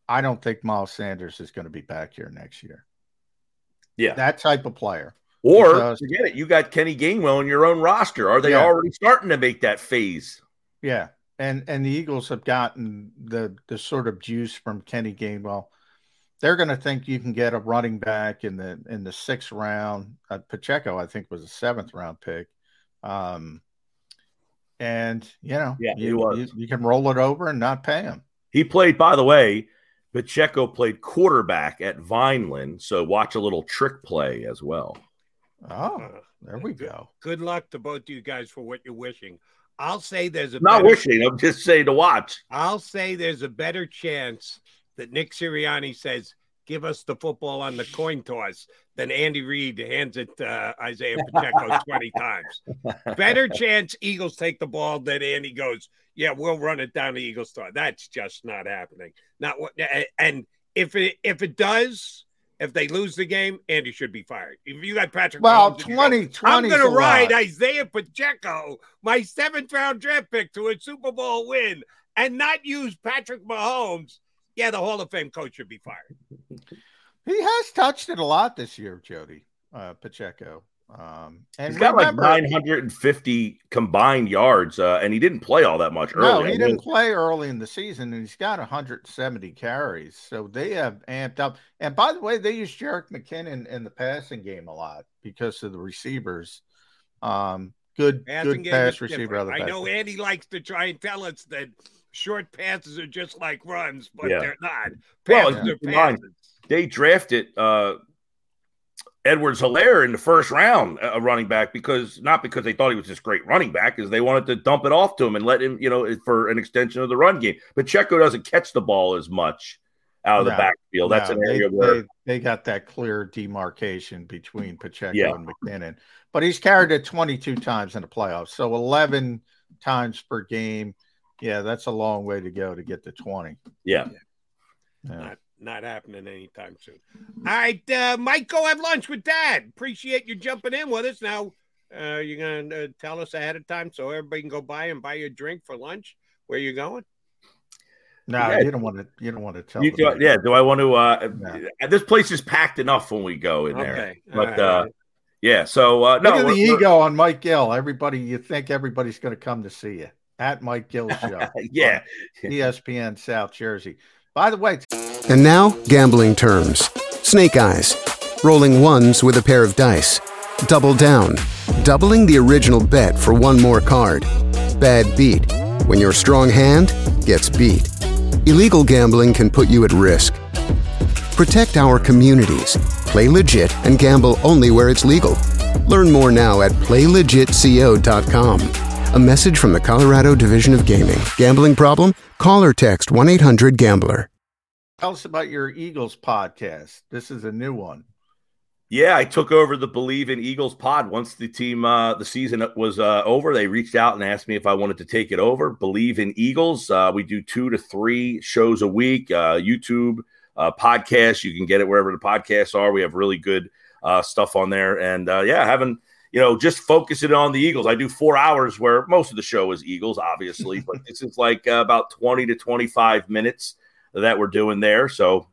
I don't think Miles Sanders is going to be back here next year. yeah. That type of player. Or Because- forget it, you got Kenny Gainwell in your own roster. Are they Yeah. already starting to make that phase? Yeah, and and the Eagles have gotten the the sort of juice from Kenny Gainwell. They're going to think you can get a running back in the in the sixth round. Uh, Pacheco, I think, was a seventh round pick. Um, and you know, Yeah, you, you, you can roll it over and not pay him. He played, by the way, Pacheco played quarterback at Vineland. So watch a little trick play as well. Oh, there we go. Good luck to both of you guys for what you're wishing. I'll say there's a Not better- wishing, I'm just saying to watch. I'll say there's a better chance that Nick Sirianni says, "Give us the football on the coin toss," than Andy Reid hands it to uh, Isaiah Pacheco 20 times. Better chance Eagles take the ball than Andy goes, "Yeah, we'll run it down the Eagles throw." That's just not happening. Not what. And if it if it does. If they lose the game, Andy should be fired. If you got Patrick, Well, Mahomes and you 20 go, I'm going to ride lot. Isaiah Pacheco, my seventh round draft pick, to a Super Bowl win, and not use Patrick Mahomes. Yeah, the Hall of Fame coach should be fired. He has touched it a lot this year, Jody uh, Pacheco. Um, and He's got remember, like 950 combined yards, uh, and he didn't play all that much No, early. he I didn't play early in the season, and he's got 170 carries. So they have amped up. And by the way, they use Jerick McKinnon in the passing game a lot because of the receivers. Um, good, Passing good game pass receiver. different. out of I know backfield. Andy likes to try and tell us that short passes are just like runs, but Yeah. they're not. Well, Passes keep are passes. they drafted uh, Edwards-Helaire in the first round, uh, a running back, because not because they thought he was this great running back, is they wanted to dump it off to him and let him, you know, for an extension of the run game. But Checo doesn't catch the ball as much out of the backfield. That's no, an area they, where they, they got that clear demarcation between Pacheco Yeah. and McKinnon. But he's carried it 22 times in the playoffs. So 11 times per game. Yeah, that's a long way to go to get to 20. yeah. Yeah. Not, not happening anytime soon. All right, uh, Mike, go have lunch with Dad. Appreciate you jumping in with us. Now, uh, you're going to uh, tell us ahead of time so everybody can go by and buy you a drink for lunch. Where you going? No, Yeah. you don't want to. You don't want to tell. You them do, that. yeah. Do I want to? Uh, This place is packed enough when we go in there. Okay. But All uh, yeah. So uh, no, Look at the we're- we're- ego on Mike Gill. Everybody, you think everybody's going to come to see you at Mike Gill's show. Yeah. ESPN South Jersey. By the way, And now, gambling terms. Snake Eyes. Rolling ones with a pair of dice. Double down. Doubling the original bet for one more card. Bad beat. When your strong hand gets beat. Illegal gambling can put you at risk. Protect our communities. Play legit and gamble only where it's legal. Learn more now at playlegitco.com. A message from the Colorado Division of Gaming. Gambling problem? Call or text 1 800 Gambler. Tell us about your Eagles podcast. This is a new one. Yeah, I took over the Bleav in Eagles pod once the team, uh, the season was uh, over. They reached out and asked me if I wanted to take it over. Bleav in Eagles. Uh, we do two to three shows a week. Uh, YouTube uh, podcast. You can get it wherever the podcasts are. We have really good uh, stuff on there. And uh, yeah, having you know just focusing on the Eagles. I do four hours where most of the show is Eagles, obviously, but this is like uh, about twenty to twenty five minutes that we're doing there. So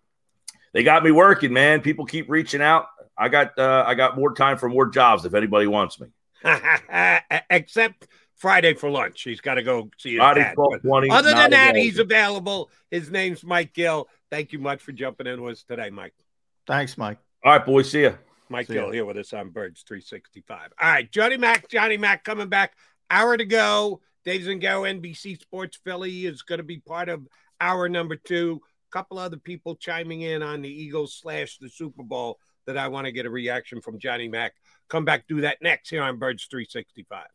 they got me working, man. People keep reaching out. I got uh, I got more time for more jobs if anybody wants me. Except Friday for lunch. He's got to go see his Friday, dad. 12, 20, Other than that, available. he's available. His name's Mike Gill. Thank you much for jumping in with us today, Mike. Thanks, Mike. All right, boys. See ya. Mike See Gill ya. here with us on Birds 365. All right, Johnny Mac, Johnny Mac coming back. Hour to go. Dave Zangaro, NBC Sports Philly is going to be part of hour number two. A couple other people chiming in on the Eagles slash the Super Bowl that I want to get a reaction from Johnny Mac. Come back, do that next here on Birds 365.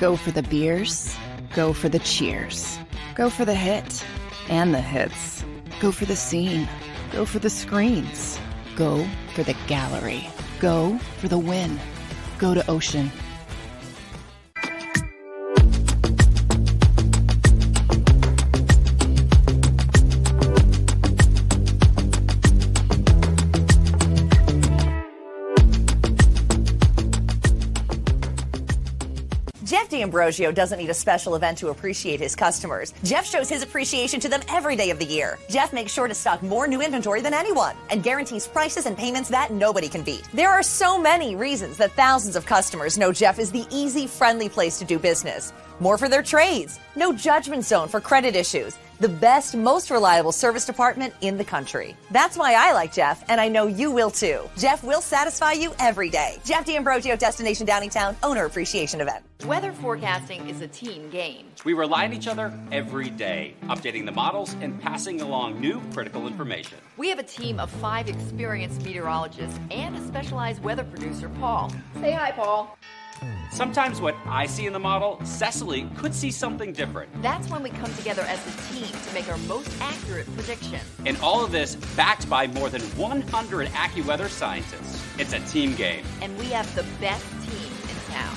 Go for the beers, go for the cheers, go for the hit and the hits. Go for the scene, go for the screens, go for the gallery, go for the win. Go to Ocean. Jeff D'Ambrosio doesn't need a special event to appreciate his customers. Jeff shows his appreciation to them every day of the year. Jeff makes sure to stock more new inventory than anyone and guarantees prices and payments that nobody can beat. There are so many reasons that thousands of customers know Jeff is the easy, friendly place to do business. More for their trades, no judgment zone for credit issues, the best, most reliable service department in the country. That's why I like Jeff, and I know you will too. Jeff will satisfy you every day. Jeff D'Ambrosio, Destination Downingtown, Owner Appreciation Event. Weather forecasting is a team game. We rely on each other every day, updating the models and passing along new critical information. We have a team of five experienced meteorologists and a specialized weather producer, Paul. Say hi, Paul. Sometimes what I see in the model, Cecily could see something different. That's when we come together as a team to make our most accurate prediction. And all of this backed by more than 100 AccuWeather scientists. It's a team game. And we have the best team in town.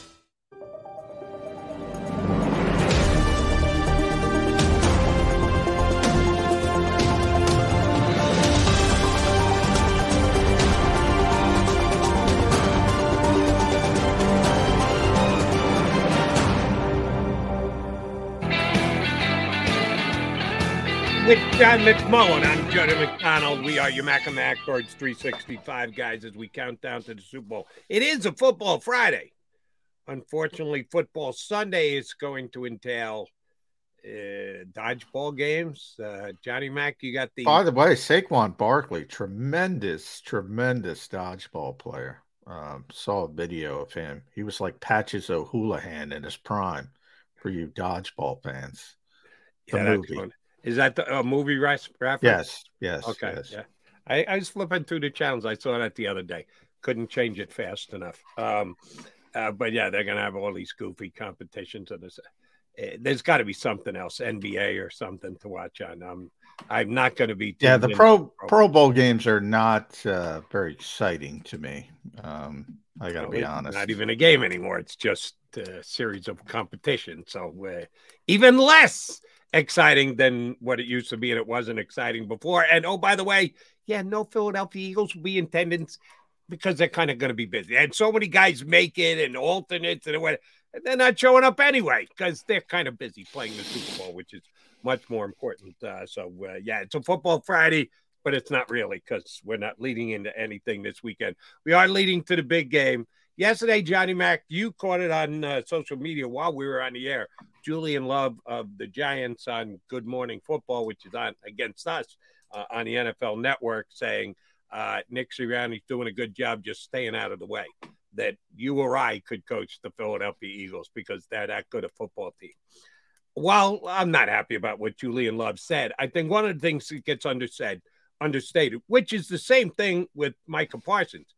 John McMullen, I'm Jody McDonald. We are your Mac and Mac Birds 365 guys as we count down to the Super Bowl. It is a football Friday. Unfortunately, football Sunday is going to entail uh, dodgeball games. Uh, Johnny Mack, you got the. By the way, Saquon Barkley, tremendous, tremendous dodgeball player. Um, saw a video of him. He was like Patches O'Houlihan in his prime for you dodgeball fans. The yeah, movie. Is that the uh, movie reference? Yes, yes. Okay, yes. yeah. I, I was flipping through the channels. I saw that the other day. Couldn't change it fast enough. Um, uh, but yeah, they're gonna have all these goofy competitions, and there's, uh, there's got to be something else, NBA or something to watch on. Um, I'm not going to be. Yeah, the pro Pro Bowl games are not uh, very exciting to me. Um, I got to be honest. Not even a game anymore. It's just a series of competition. So uh, even less exciting than what it used to be, and it wasn't exciting before. And oh, by the way, yeah, no Philadelphia Eagles will be in attendance because they're kind of going to be busy. And so many guys make it and alternates and they're not showing up anyway because they're kind of busy playing the Super Bowl, which is much more important. Uh, so uh, yeah, it's a football Friday, but it's not really because we're not leading into anything this weekend. We are leading to the big game. Yesterday, Johnny Mack, you caught it on uh, social media while we were on the air. Julian Love of the Giants on Good Morning Football, which is on against us uh, on the NFL Network, saying uh, Nick Sirianni's doing a good job just staying out of the way. That you or I could coach the Philadelphia Eagles because they're that good a football team. While I'm not happy about what Julian Love said, I think one of the things that gets undersaid, understated, which is the same thing with Micah Parsons.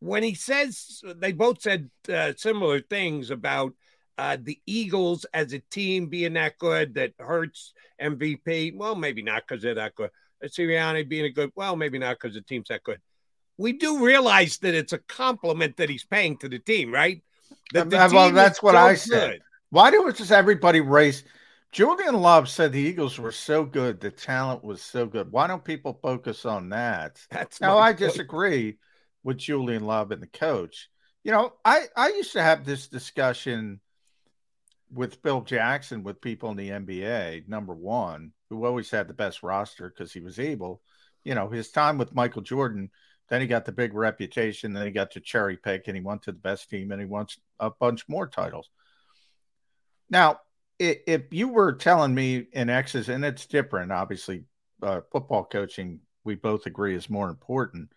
When he says they both said uh, similar things about uh, the Eagles as a team being that good that hurts MVP. Well, maybe not because they're that good. Sirianni being a good, well, maybe not because the team's that good. We do realize that it's a compliment that he's paying to the team, right? That uh, well, that's what so I said. Good. Why do just everybody race? Julian Love said the Eagles were so good, the talent was so good. Why don't people focus on that? That's now I disagree with Julian Love and the coach. You know, I I used to have this discussion with Phil Jackson with people in the NBA. Number one, who always had the best roster because he was able. You know, his time with Michael Jordan, then he got the big reputation, then he got to cherry pick and he went to the best team and he wants a bunch more titles. Now, if you were telling me in X's, and it's different, obviously, uh, football coaching, we both agree is more important.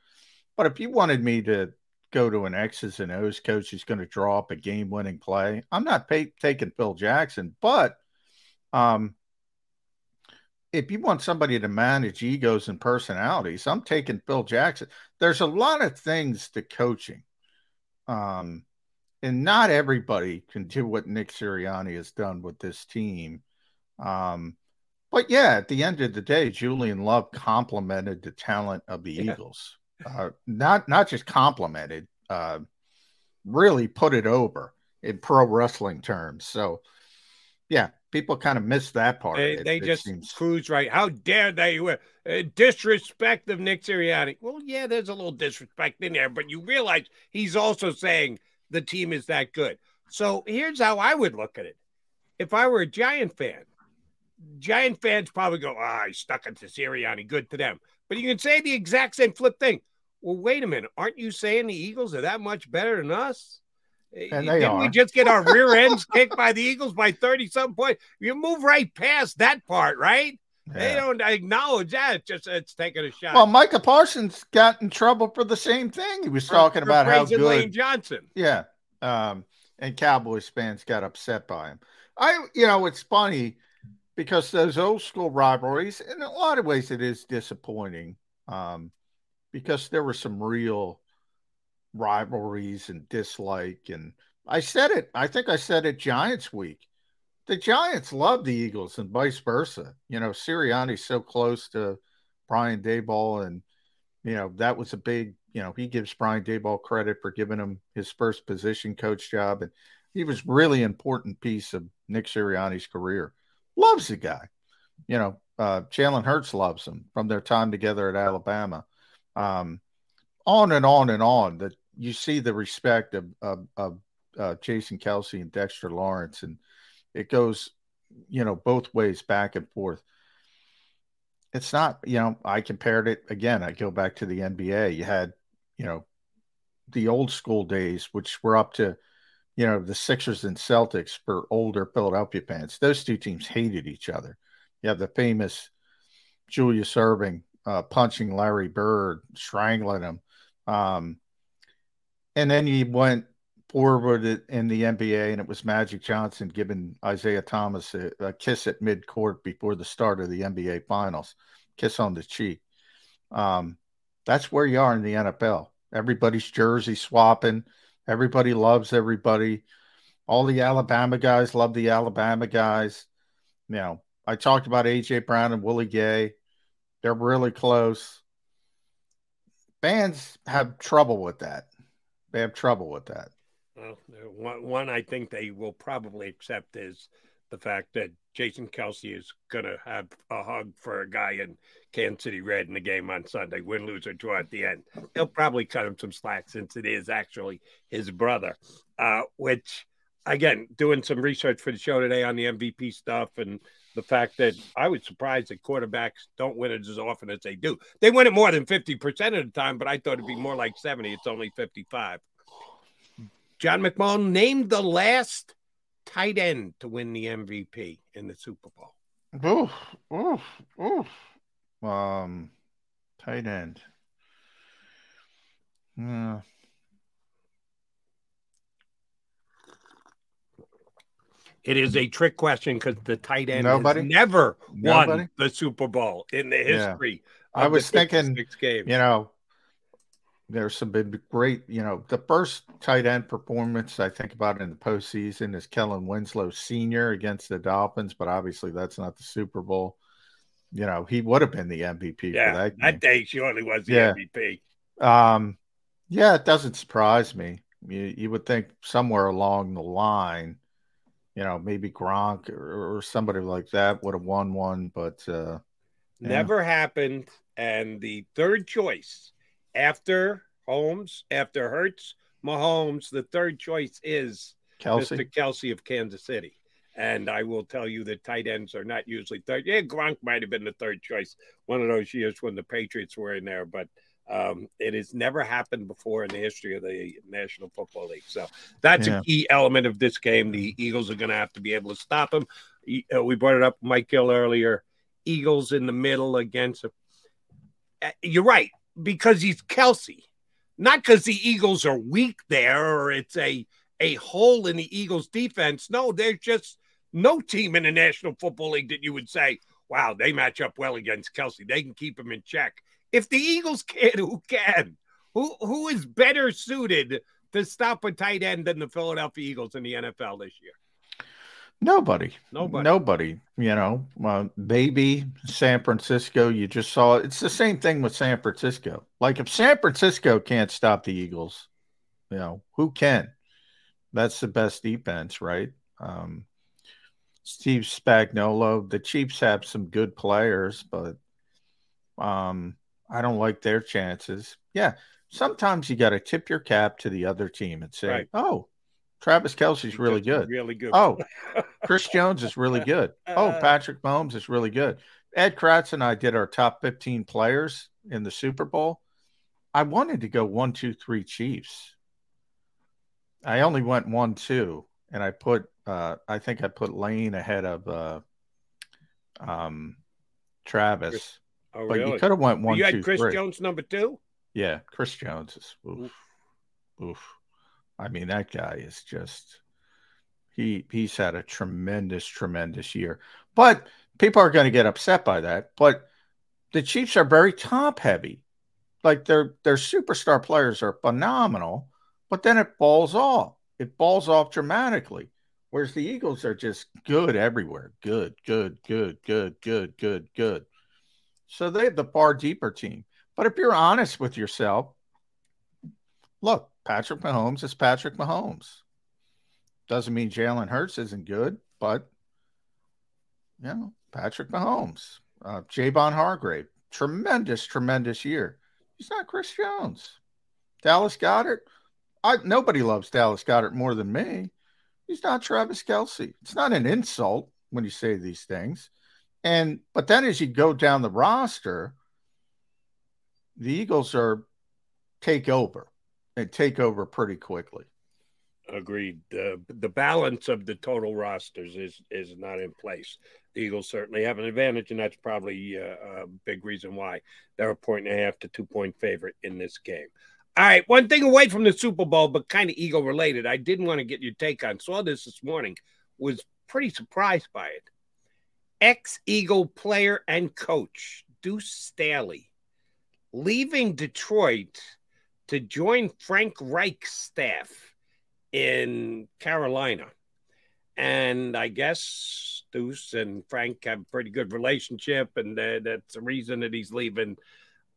But if you wanted me to go to an X's and O's coach who's going to draw up a game winning play, I'm not pay- taking Phil Jackson, but um, if you want somebody to manage egos and personalities, I'm taking Phil Jackson. There's a lot of things to coaching. Um, and not everybody can do what Nick Sirianni has done with this team. Um, but yeah, at the end of the day, Julian Love complimented the talent of the yeah. Eagles. Uh, not not just complimented, uh, really put it over in pro wrestling terms. So yeah, people kind of miss that part. They, it, they it just seems. cruise right. How dare they uh, disrespect of Nick Sirianni? Well, yeah, there's a little disrespect in there, but you realize he's also saying the team is that good. So here's how I would look at it. If I were a Giant fan, Giant fans probably go, ah, he's stuck into Sirianni, good to them. But you can say the exact same flip thing. Well, wait a minute. Aren't you saying the Eagles are that much better than us? And they Didn't are. we just get our rear ends kicked by the Eagles by 30 some point? You move right past that part, right? Yeah. They don't acknowledge that. It's just it's taking a shot. Well, Micah Parsons got in trouble for the same thing. He was for, talking for about how good Lane Johnson. Yeah. Um, and Cowboys fans got upset by him. I, you know, it's funny because those old school rivalries, in a lot of ways, it is disappointing um, because there were some real rivalries and dislike. And I said it, I think I said it Giants week. The Giants love the Eagles and vice versa. You know, Sirianni's so close to Brian Daboll, and you know that was a big. You know, he gives Brian Daboll credit for giving him his first position coach job, and he was really important piece of Nick Sirianni's career. Loves the guy. You know, uh, Jalen Hurts loves him from their time together at Alabama. Um, on and on and on. That you see the respect of, of, of uh, Jason Kelce and Dexter Lawrence, and it goes, you know, both ways, back and forth. It's not, you know, I compared it again. I go back to the NBA. You had, you know, the old school days, which were up to you know, the Sixers and Celtics for older Philadelphia fans. Those two teams hated each other. You have the famous Julius Erving uh, punching Larry Bird, strangling him. Um, and then you went forward in the NBA, and it was Magic Johnson giving Isiah Thomas a, a kiss at midcourt before the start of the NBA Finals, kiss on the cheek. Um, that's where you are in the NFL. Everybody's jersey swapping. Everybody loves everybody. All the Alabama guys love the Alabama guys. You know, I talked about AJ Brown and Willie Gay. They're really close. Fans have trouble with that. They have trouble with that. Well, one, one I think they will probably accept is the fact that Jason Kelce is going to have a hug for a guy in Kansas City Red in the game on Sunday, win, lose, or draw at the end. He'll probably cut him some slack since it is actually his brother, uh, which, again, doing some research for the show today on the MVP stuff and the fact that I was surprised that quarterbacks don't win it as often as they do. They win it more than 50% of the time, but I thought it'd be more like 70. It's only 55. John McMullen named the last tight end to win the MVP in the Super Bowl. Oof, oof, oof. Um, tight end. Yeah. It is a trick question because the tight end Nobody? never Nobody? won the Super Bowl in the history. Yeah. I was thinking, you know, there's some been great, you know, the first tight end performance I think about in the postseason is Kellen Winslow Sr. against the Dolphins, but obviously that's not the Super Bowl. You know, he would have been the MVP yeah, that. That day surely was the yeah. MVP. Um, yeah, it doesn't surprise me. You, you would think somewhere along the line, you know, maybe Gronk or, or somebody like that would have won one, but uh, never yeah. happened. And the third choice after Holmes, after Hurts, Mahomes, the third choice is Kelce. Mr. Kelce of Kansas City. And I will tell you that tight ends are not usually third. Yeah, Gronk might have been the third choice one of those years when the Patriots were in there, but um, it has never happened before in the history of the National Football League. So that's yeah. a key element of this game. The Eagles are going to have to be able to stop them. Uh, we brought it up, Mike Gill earlier. Eagles in the middle against. A, uh, you're right because he's Kelce, not because the Eagles are weak there or it's a a hole in the Eagles defense. No, there's just no team in the National Football League that you would say, wow, they match up well against Kelce. They can keep him in check. If the Eagles can, who can? Who who is better suited to stop a tight end than the Philadelphia Eagles in the NFL this year? Nobody. Nobody. Nobody. You know, uh, maybe San Francisco, you just saw it. It's the same thing with San Francisco. Like if San Francisco can't stop the Eagles, you know, who can? That's the best defense, right? Um, Steve Spagnuolo. The Chiefs have some good players, but um, I don't like their chances. Yeah, sometimes you got to tip your cap to the other team and say, right. "Oh, Travis Kelce's really good. Really good. Oh, Chris Jones is really good. Oh, Patrick Mahomes is really good. Ed Kracz and I did our top 15 players in the Super Bowl. I wanted to go one, two, three Chiefs. I only went one, two, and I put uh I think I put Lane ahead of uh um Travis. Oh, but really? you could have went one. You had two, Chris three. Jones number two. Yeah, Chris Jones is oof, oof. oof. I mean, that guy is just he he's had a tremendous, tremendous year. But people are going to get upset by that. But the Chiefs are very top heavy. Like their their superstar players are phenomenal, but then it falls off. It falls off dramatically. Whereas the Eagles are just good everywhere. Good, good, good, good, good, good, good. So they have the far deeper team. But if you're honest with yourself, look, Patrick Mahomes is Patrick Mahomes. Doesn't mean Jalen Hurts isn't good, but you know, Patrick Mahomes, uh, Javon Hargrave, tremendous, tremendous year. He's not Chris Jones. Dallas Goedert, I nobody loves Dallas Goedert more than me. He's not Travis Kelce. It's not an insult when you say these things. And but then as you go down the roster, the Eagles are take over and take over pretty quickly. Agreed. The the balance of the total rosters is is not in place. The Eagles certainly have an advantage, and that's probably uh, a big reason why they're a point and a half to two point favorite in this game. All right, one thing away from the Super Bowl, but kind of Eagle related. I didn't want to get your take on. Saw this this morning. Was pretty surprised by it. Ex Eagle player and coach Deuce Staley leaving Detroit to join Frank Reich's staff in Carolina. And I guess Deuce and Frank have a pretty good relationship, and that's the reason that he's leaving.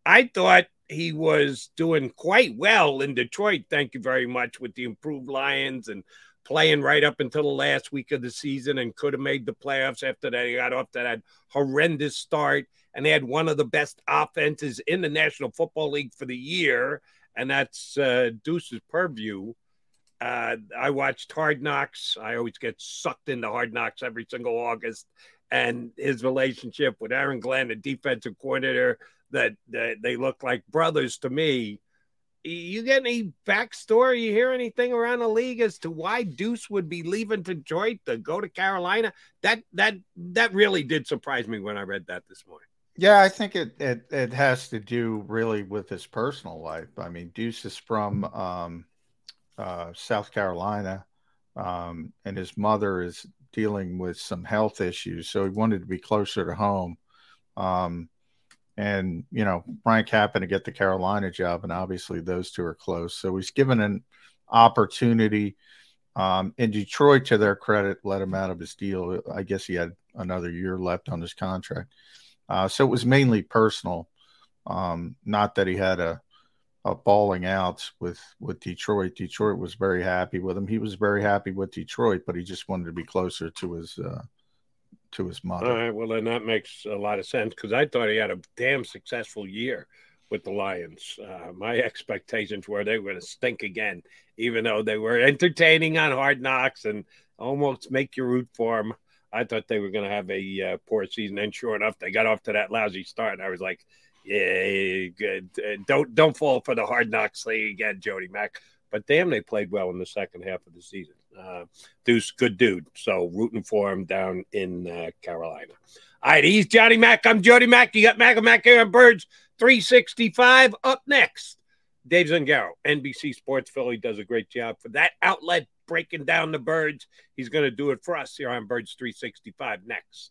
I thought he was doing quite well in Detroit. Thank you very much with the improved Lions and playing right up until the last week of the season and could have made the playoffs after that. He got off to that horrendous start and they had one of the best offenses in the National Football League for the year. And that's uh, Deuce's purview. Uh, I watched Hard Knocks. I always get sucked into Hard Knocks every single August. And his relationship with Aaron Glenn, the defensive coordinator, that, that they look like brothers to me. You get any backstory? You hear anything around the league as to why Deuce would be leaving Detroit to go to Carolina? That that that really did surprise me when I read that this morning. Yeah, I think it, it it has to do really with his personal life. I mean, Deuce is from um, uh, South Carolina, um, and his mother is dealing with some health issues, so he wanted to be closer to home. Um, and you know, Frank happened to get the Carolina job, and obviously those two are close. So he's given an opportunity. Um, in Detroit, to their credit, let him out of his deal. I guess he had another year left on his contract. Uh, so it was mainly personal. Um, not that he had a uh, balling out with with Detroit. Detroit was very happy with him. He was very happy with Detroit, but he just wanted to be closer to his uh, to his mother. All right, well then that makes a lot of sense because I thought he had a damn successful year with the Lions. Uh, my expectations were they were going to stink again, even though they were entertaining on Hard Knocks and almost make you root for them. I thought they were going to have a uh, poor season, and sure enough, they got off to that lousy start. And I was like, yeah, good. Uh, don't don't fall for the hard knocks again, Jody Mack. But damn, they played well in the second half of the season. Uh, Deuce, good dude. So rooting for him down in uh, Carolina. All right, he's Johnny Mack. I'm Jody Mack. You got Mac and Mack here on Birds 365. Up next, Dave Zangaro, NBC Sports Philly, does a great job for that outlet breaking down the birds. He's going to do it for us here on Birds 365 next.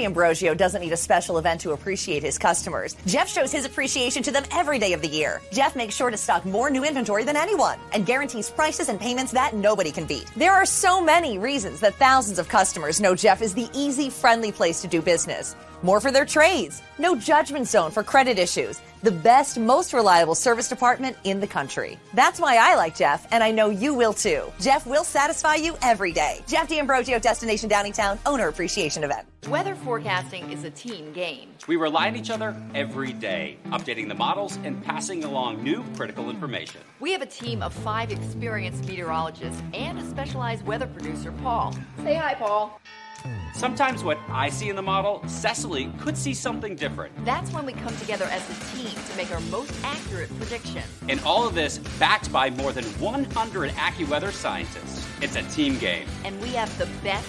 Jeff D'Ambrosio doesn't need a special event to appreciate his customers. Jeff shows his appreciation to them every day of the year. Jeff makes sure to stock more new inventory than anyone and guarantees prices and payments that nobody can beat. There are so many reasons that thousands of customers know Jeff is the easy, friendly place to do business. More for their trades. No judgment zone for credit issues. The best, most reliable service department in the country. That's why I like Jeff, and I know you will too. Jeff will satisfy you every day. Jeff D'Ambrosio, Destination Downingtown, Owner Appreciation Event. Weather forecasting is a team game. We rely on each other every day, updating the models and passing along new critical information. We have a team of five experienced meteorologists and a specialized weather producer, Paul. Say hi, Paul. Sometimes what I see in the model, Cecily could see something different. That's when we come together as a team to make our most accurate prediction. And all of this backed by more than 100 AccuWeather scientists. It's a team game. And we have the best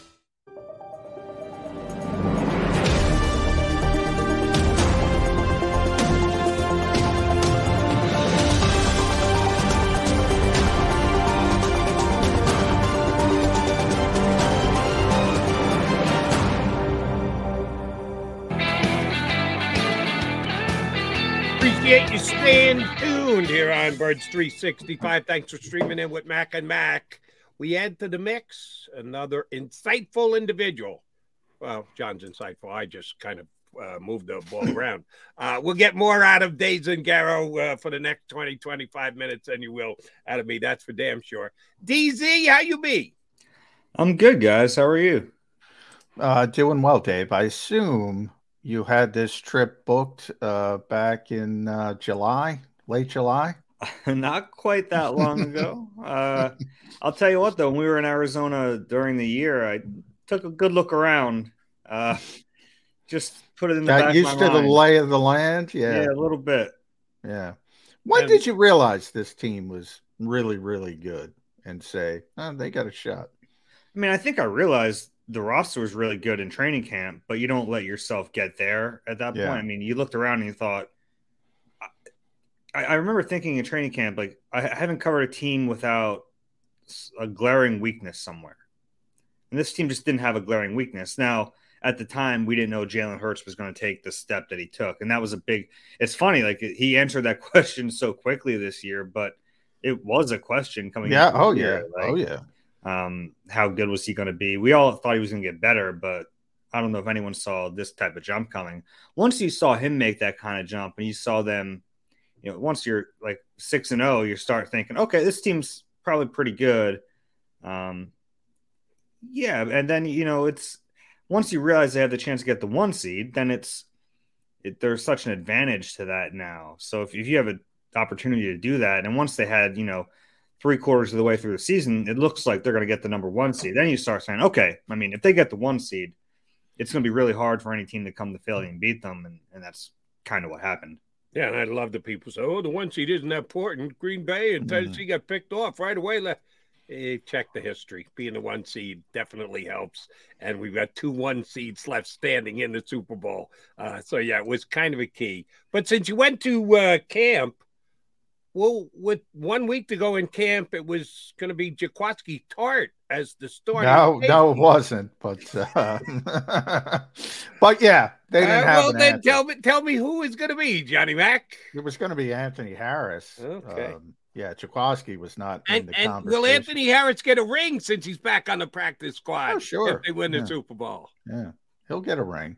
Tuned here on Birds 365. Thanks for streaming in with Mac and Mac. We add to the mix another insightful individual. Well, John's insightful. I just kind of uh, moved the ball around. Uh, we'll get more out of Dave Zangaro uh, for the next 20, 25 minutes than you will out of me. That's for damn sure. DZ, how you be? I'm good, guys. How are you? Uh, doing well, Dave. I assume you had this trip booked uh, back in uh, July, late July. Not quite that long ago. uh, I'll tell you what, though, when we were in Arizona during the year, I took a good look around. Uh, just put it in the Got back used to my the lay of the land. Yeah, Yeah, a little bit. yeah. When And- did you realize this team was really, really good and say, oh, they got a shot? I mean, I think I realized the roster was really good in training camp, but you don't let yourself get there at that Yeah. point. I mean, you looked around and you thought, I, I remember thinking in training camp, like, I haven't covered a team without a glaring weakness somewhere. And this team just didn't have a glaring weakness. Now, at the time, we didn't know Jalen Hurts was going to take the step that he took. And that was a big, it's funny, like, he answered that question so quickly this year, but it was a question coming Yeah. Oh, year, yeah. like, Oh, yeah. um, how good was he going to be? We all thought he was going to get better, but I don't know if anyone saw this type of jump coming. Once you saw him make that kind of jump, and you saw them, you know, once you're like six and zero, you start thinking, okay, this team's probably pretty good. Um, yeah, and then you know it's once you realize they have the chance to get the one seed, then it's it, there's such an advantage to that now. So if, if you have an opportunity to do that, and once they had you know three quarters of the way through the season, it looks like they're going to get the number one seed. Then you start saying, okay, I mean, if they get the one seed, it's going to be really hard for any team to come to Philly and beat them, and, and that's kind of what happened. Yeah, and I love the people say, "Oh, the one seed isn't that important." Green Bay and Tennessee got picked off right away. Le- Eh, check the history. Being the one seed definitely helps, and we've got two one seeds left standing in the Super Bowl. Uh, so yeah, it was kind of a key. But since you went to uh, camp, well, with one week to go in camp, it was going to be Jaquiski Tartt as the story. No, no, it wasn't. But uh, but yeah, they didn't Uh, have well, an then answer. tell me, tell me who is going to be Johnny Mac. It was going to be Anthony Harris. Okay. Um, yeah, Jaquiski was not in the and conversation. will Anthony Harris get a ring since he's back on the practice squad? Oh, sure. If they win the Super Bowl. Yeah, he'll get a ring.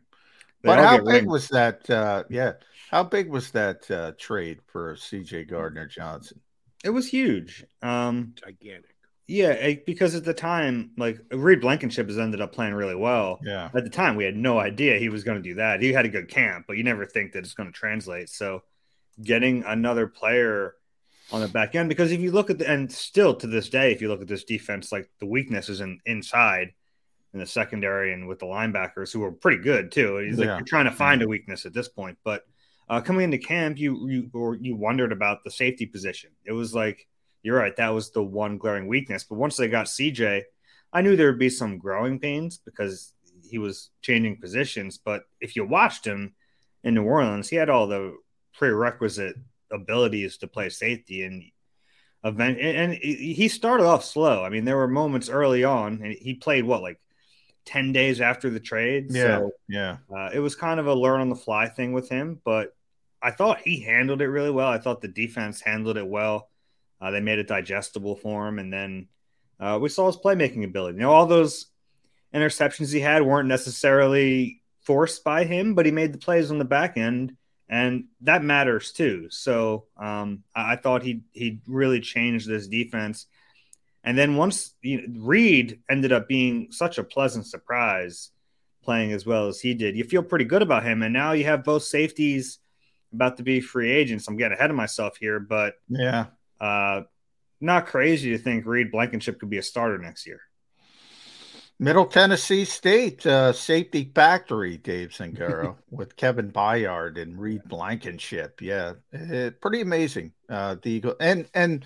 They But how big rings. was that? Uh, yeah, how big was that uh, trade for C.J. Gardner Johnson? It was huge. Um, Gigantic. Yeah, eh, because at the time, like Reed Blankenship has ended up playing really well. Yeah. At the time, we had no idea he was going to do that. He had a good camp, but you never think that it's going to translate. So, getting another player on the back end, because if you look at the and still to this day, if you look at this defense, like the weakness is in inside in the secondary and with the linebackers who are pretty good too. He's like Yeah. you're trying to find a weakness at this point, but uh, coming into camp, you you or you wondered about the safety position. It was like you're right, that was the one glaring weakness. But once they got CJ, I knew there would be some growing pains because he was changing positions. But if you watched him in New Orleans, he had all the prerequisite abilities to play safety and event and he started off slow. I mean, there were moments early on, and he played what like ten days after the trade. Yeah, so yeah. uh, it was kind of a learn on the fly thing with him, but I thought he handled it really well. I thought the defense handled it well. Uh, they made it digestible for him, and then uh, we saw his playmaking ability. You know, all those, interceptions he had weren't necessarily forced by him, but he made the plays on the back end, and that matters too. So um, I, I, thought he he really changed this defense. And then once you know, Reed ended up being such a pleasant surprise, playing as well as he did, you feel pretty good about him. And now you have both safeties about to be free agents. I'm getting ahead of myself here, but yeah, uh, not crazy to think Reed Blankenship could be a starter next year. Middle Tennessee State uh, safety factory, Dave Zangaro, with Kevin Byard and Reed Blankenship. Yeah, it, pretty amazing. Uh, the Eagle and and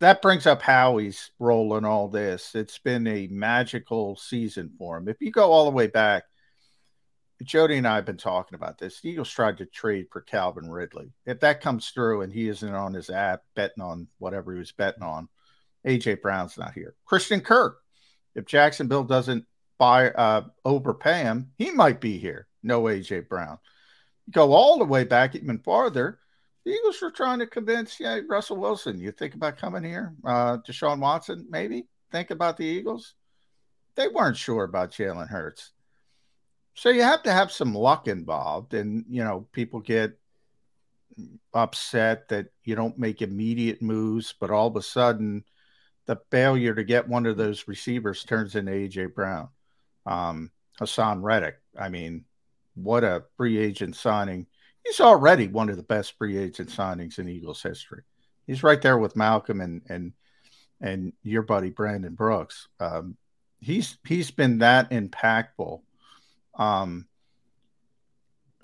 that brings up Howie's role in all this. It's been a magical season for him. If you go all the way back, Jody and I have been talking about this. The Eagles tried to trade for Calvin Ridley. If that comes through and he isn't on his app betting on whatever he was betting on, AJ Brown's not here. Christian Kirk if Jacksonville doesn't buy uh, overpay him, he might be here. No AJ Brown. Go all the way back even farther. The Eagles were trying to convince yeah, Russell Wilson. You think about coming here? Uh, Deshaun Watson, maybe think about the Eagles. They weren't sure about Jalen Hurts. So you have to have some luck involved, and you know people get upset that you don't make immediate moves, but all of a sudden the failure to get one of those receivers turns into AJ Brown. Um, Haason Reddick. I mean, what a free agent signing. He's already one of the best free agent signings in Eagles history. He's right there with Malcolm and and and your buddy Brandon Brooks. Um, he's he's been that impactful. Um,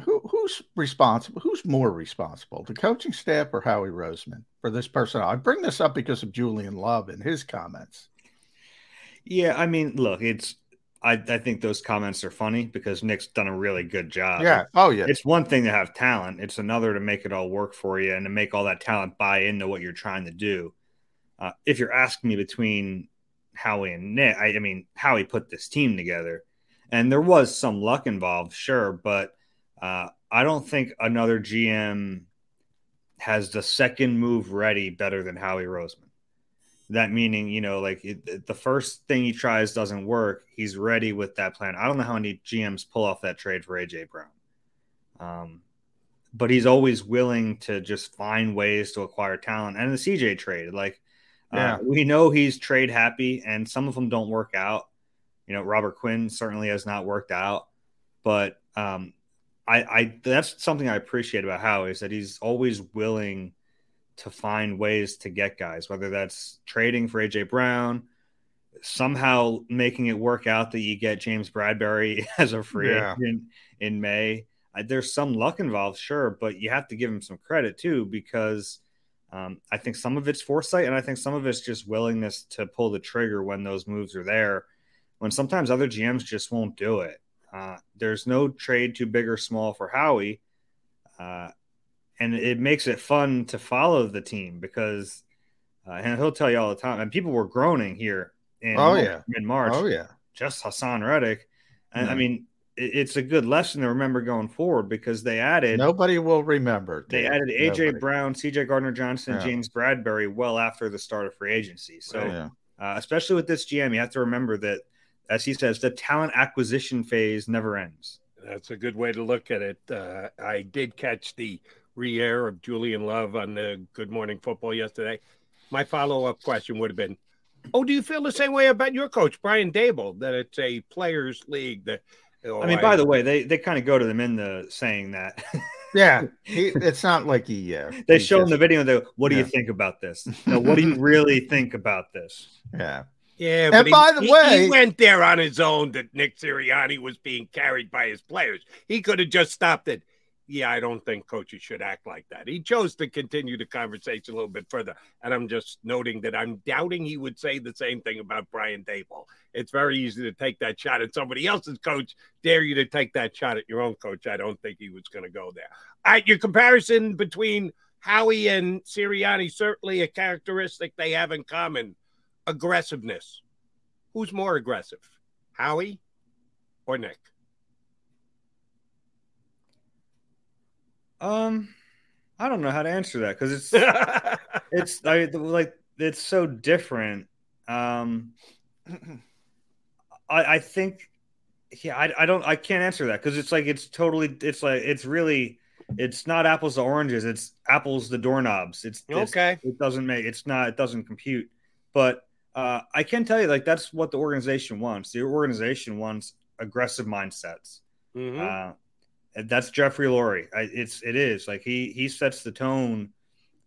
who, who's responsible? Who's more responsible, the coaching staff or Howie Roseman for this personnel? I bring this up because of Julian Love and his comments. Yeah, I mean, look, it's I, I think those comments are funny because Nick's done a really good job. Yeah. Oh, yeah. It's one thing to have talent, it's another to make it all work for you and to make all that talent buy into what you're trying to do. Uh, if you're asking me between Howie and Nick, I, I mean, Howie put this team together and there was some luck involved, sure, but uh, I don't think another GM has the second move ready better than Howie Roseman. That meaning, you know, like it, the first thing he tries doesn't work, he's ready with that plan. I don't know how many GMs pull off that trade for AJ Brown. Um, but he's always willing to just find ways to acquire talent. And the CJ trade, like, uh, yeah. Uh, we know he's trade happy, and some of them don't work out. You know, Robert Quinn certainly has not worked out, but um, I, I that's something I appreciate about Howie is that he's always willing to find ways to get guys, whether that's trading for AJ Brown, somehow making it work out that you get James Bradberry as a free yeah. agent in May. There's some luck involved, sure, but you have to give him some credit too because um, I think some of it's foresight and I think some of it's just willingness to pull the trigger when those moves are there. When sometimes other GMs just won't do it. Uh, there's no trade too big or small for Howie. Uh, and it makes it fun to follow the team because, uh, and he'll tell you all the time, and people were groaning here in, oh, yeah. in March. Oh, yeah. Just Haason Reddick. And I mean, it, it's a good lesson to remember going forward because they added. Nobody will remember. They added AJ Nobody. Brown, CJ Gardner Johnson, yeah. James Bradberry well after the start of free agency. So, yeah. uh, especially with this GM, you have to remember that as he says, the talent acquisition phase never ends. That's a good way to look at it. Uh, I did catch the re-air of Julian Love on the Good Morning Football yesterday. My follow-up question would have been, "Oh, do you feel the same way about your coach, Brian Daboll, that it's a players' league?" That oh, I mean, by the way, they they kind of go to them in the saying that. yeah, he, it's not like he. Uh, they he show just, him the video. They, what do yeah. you think about this? No, what do you really think about this? Yeah. Yeah, and by he, the way, he went there on his own that Nick Sirianni was being carried by his players. He could have just stopped it. Yeah, I don't think coaches should act like that. He chose to continue the conversation a little bit further. And I'm just noting that I'm doubting he would say the same thing about Brian Daboll. It's very easy to take that shot at somebody else's coach. Dare you to take that shot at your own coach. I don't think he was going to go there. All right, your comparison between Howie and Sirianni, certainly a characteristic they have in common aggressiveness. Who's more aggressive, Howie or Nick? Um, I don't know how to answer that because it's it's I, like it's so different. Um, I, I think Yeah, I, I don't I can't answer that because it's like it's totally it's like it's really it's not apples to oranges. It's apples to doorknobs. It's, it's Okay. It doesn't make it's not it doesn't compute. But uh, I can tell you like that's what the organization wants. The organization wants aggressive mindsets. Mhm. Uh, and that's Jeffrey Lurie. I, it's it is like he he sets the tone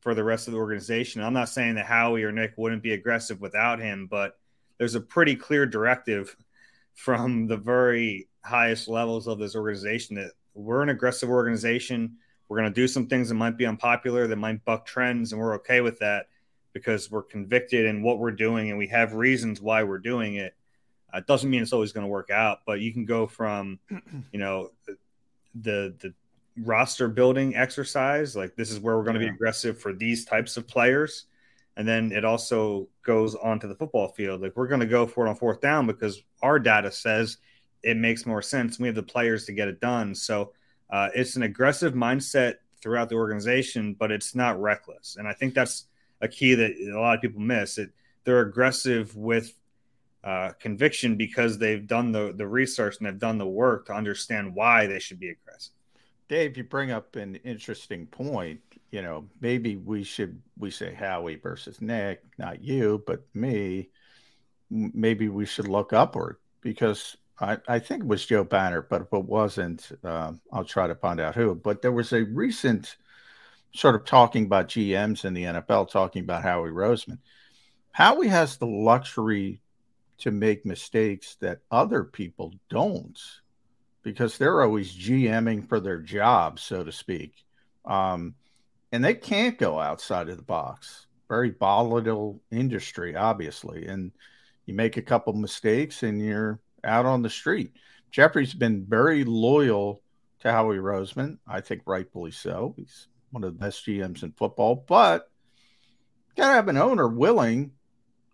for the rest of the organization. I'm not saying that Howie or Nick wouldn't be aggressive without him, but there's a pretty clear directive from the very highest levels of this organization that we're an aggressive organization. We're going to do some things that might be unpopular, that might buck trends, and we're okay with that because we're convicted in what we're doing and we have reasons why we're doing it. Uh, it doesn't mean it's always going to work out, but you can go from, you know, the the roster building exercise, like this is where we're going to be aggressive for these types of players, and then it also goes onto the football field. Like we're going to go for it on fourth down because our data says it makes more sense. We have the players to get it done. So uh, it's an aggressive mindset throughout the organization, but it's not reckless. And I think that's a key that a lot of people miss. It they're aggressive with uh, conviction because they've done the the research and they've done the work to understand why they should be aggressive. Dave, you bring up an interesting point. You know, maybe we should we say Howie versus Nick, not you, but me. Maybe we should look upward because I, I think it was Joe Banner, but if it wasn't, um, I'll try to find out who. But there was a recent sort of talking about GMs in the NFL, talking about Howie Roseman. Howie has the luxury to make mistakes that other people don't because they're always GMing for their job, so to speak. Um, and they can't go outside of the box. Very volatile industry, obviously. And you make a couple mistakes and you're out on the street. Jeffrey's been very loyal to Howie Roseman. I think rightfully so. He's one of the best GMs in football, but gotta have an owner willing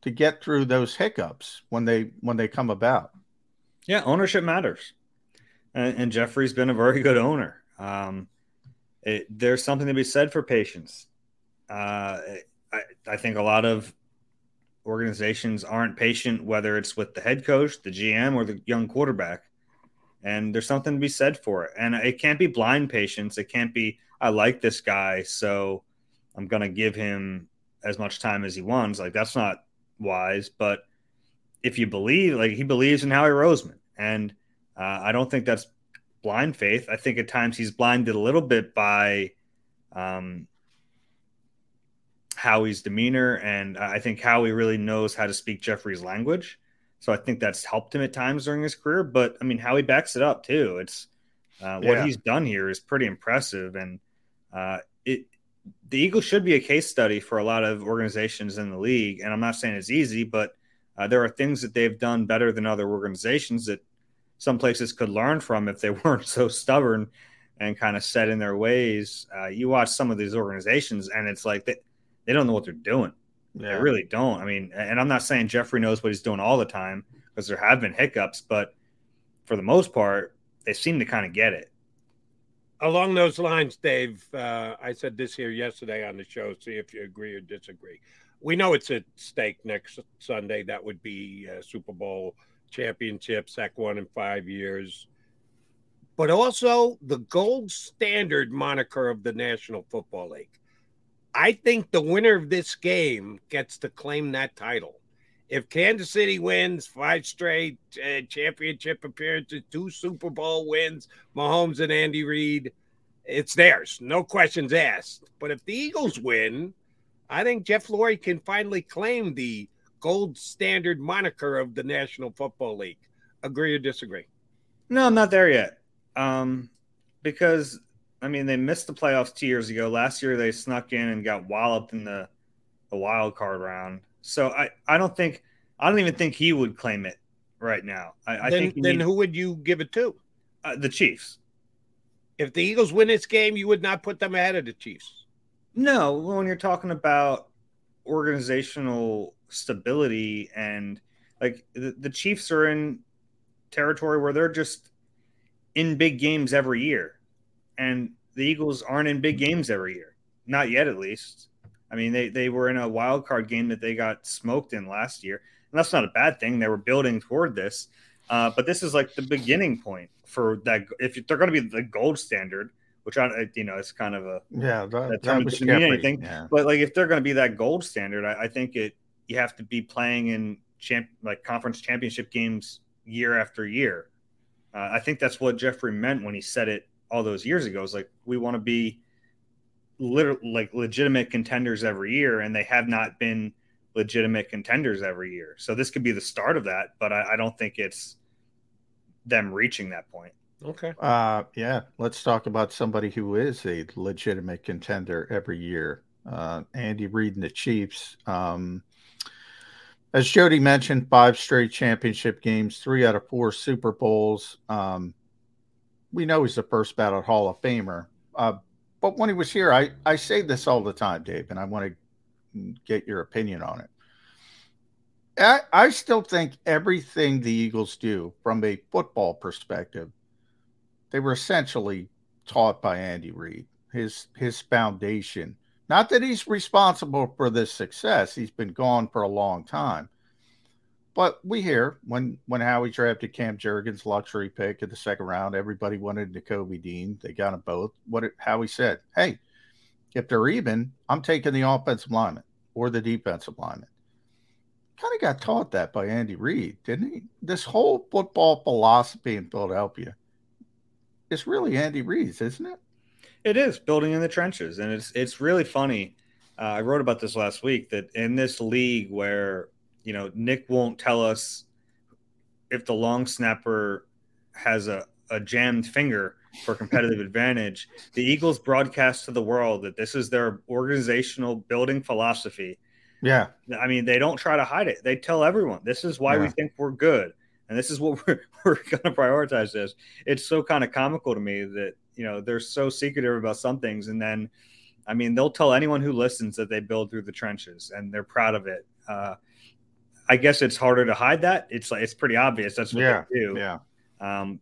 to get through those hiccups when they when they come about. Yeah, ownership matters, and, and Jeffrey's been a very good owner. Um, it, there's something to be said for patience. Uh, I, I think a lot of organizations aren't patient, whether it's with the head coach, the GM, or the young quarterback. And there's something to be said for it. And it can't be blind patience. It can't be, I like this guy, so I'm going to give him as much time as he wants. Like, that's not wise. But if you believe, like, he believes in Howie Roseman. And uh, I don't think that's blind faith. I think at times he's blinded a little bit by um, Howie's demeanor, and I think Howie really knows how to speak Jeffrey's language. So I think that's helped him at times during his career. But I mean, how he backs it up too. It's uh, what Yeah. he's done here is pretty impressive, and uh, it the Eagles should be a case study for a lot of organizations in the league. And I'm not saying it's easy, but uh, there are things that they've done better than other organizations that some places could learn from if they weren't so stubborn and kind of set in their ways. Uh, you watch some of these organizations, and it's like they, they don't know what they're doing. They Yeah. really don't. I mean, and I'm not saying Jeffrey knows what he's doing all the time because there have been hiccups, but for the most part, they seem to kind of get it. Along those lines, Dave, uh, I said this here yesterday on the show. See if you agree or disagree. We know it's at stake next Sunday. That would be uh, Super Bowl championship, second one in five years. But also the gold standard moniker of the National Football League. I think the winner of this game gets to claim that title. If Kansas City wins five straight uh, championship appearances, two Super Bowl wins, Mahomes and Andy Reid, it's theirs. No questions asked. But if the Eagles win, I think Jeff Lurie can finally claim the gold standard moniker of the National Football League. Agree or disagree? No, I'm not there yet. Um, because I mean they missed the playoffs two years ago. Last year they snuck in and got walloped in the the wild card round. So I, I don't think I don't even think he would claim it right now. I, I then, think then need- who would you give it to? uh, the Chiefs. If the Eagles win this game, you would not put them ahead of the Chiefs. No, when you're talking about organizational stability and like the, the Chiefs are in territory where they're just in big games every year. And the Eagles aren't in big games every year. Not yet at least. I mean, they, they were in a wild card game that they got smoked in last year. And that's not a bad thing. They were building toward this. Uh, but this is like the beginning point for that. If they're going to be the gold standard, which I, you know, it's kind of a yeah, that, that term doesn't mean anything. yeah. But like, if they're going to be that gold standard, I, I think it you have to be playing in champ like conference championship games year after year. Uh, I think that's what Jeffrey meant when he said it all those years ago. It's like we want to be literally like legitimate contenders every year, and they have not been legitimate contenders every year. So this could be the start of that, but I, I don't think it's them reaching that point. Okay. Uh, yeah, let's talk about somebody who is a legitimate contender every year. Uh, Andy Reid and the Chiefs. Um, as Jody mentioned, five straight championship games, three out of four Super Bowls. Um, we know he's the first ballot Hall of Famer. Uh, but when he was here, I, I say this all the time, Dave, and I want to get your opinion on it. I, I still think everything the Eagles do from a football perspective, they were essentially taught by Andy Reid, his his foundation. Not that he's responsible for this success; he's been gone for a long time. But we hear when when Howie drafted Cam Jurgens, luxury pick in the second round, everybody wanted Nakobe Dean. They got them both. What it, Howie said, "Hey, if they're even, I'm taking the offensive lineman or the defensive lineman." Kind of got taught that by Andy Reid, didn't he? This whole football philosophy in Philadelphia is really Andy Reid's, isn't it? It is building in the trenches, and it's it's really funny. Uh, I wrote about this last week that in this league where you know Nick won't tell us if the long snapper has a, a jammed finger for competitive advantage. The Eagles broadcast to the world that this is their organizational building philosophy. Yeah, I mean they don't try to hide it. They tell everyone this is why we think we're good, and this is what we're we're going to prioritize. This. It's so kind of comical to me that you know they're so secretive about some things, and then I mean they'll tell anyone who listens that they build through the trenches, and they're proud of it. Uh, I guess it's harder to hide that. It's like it's pretty obvious. That's what Yeah, they do. yeah. Um,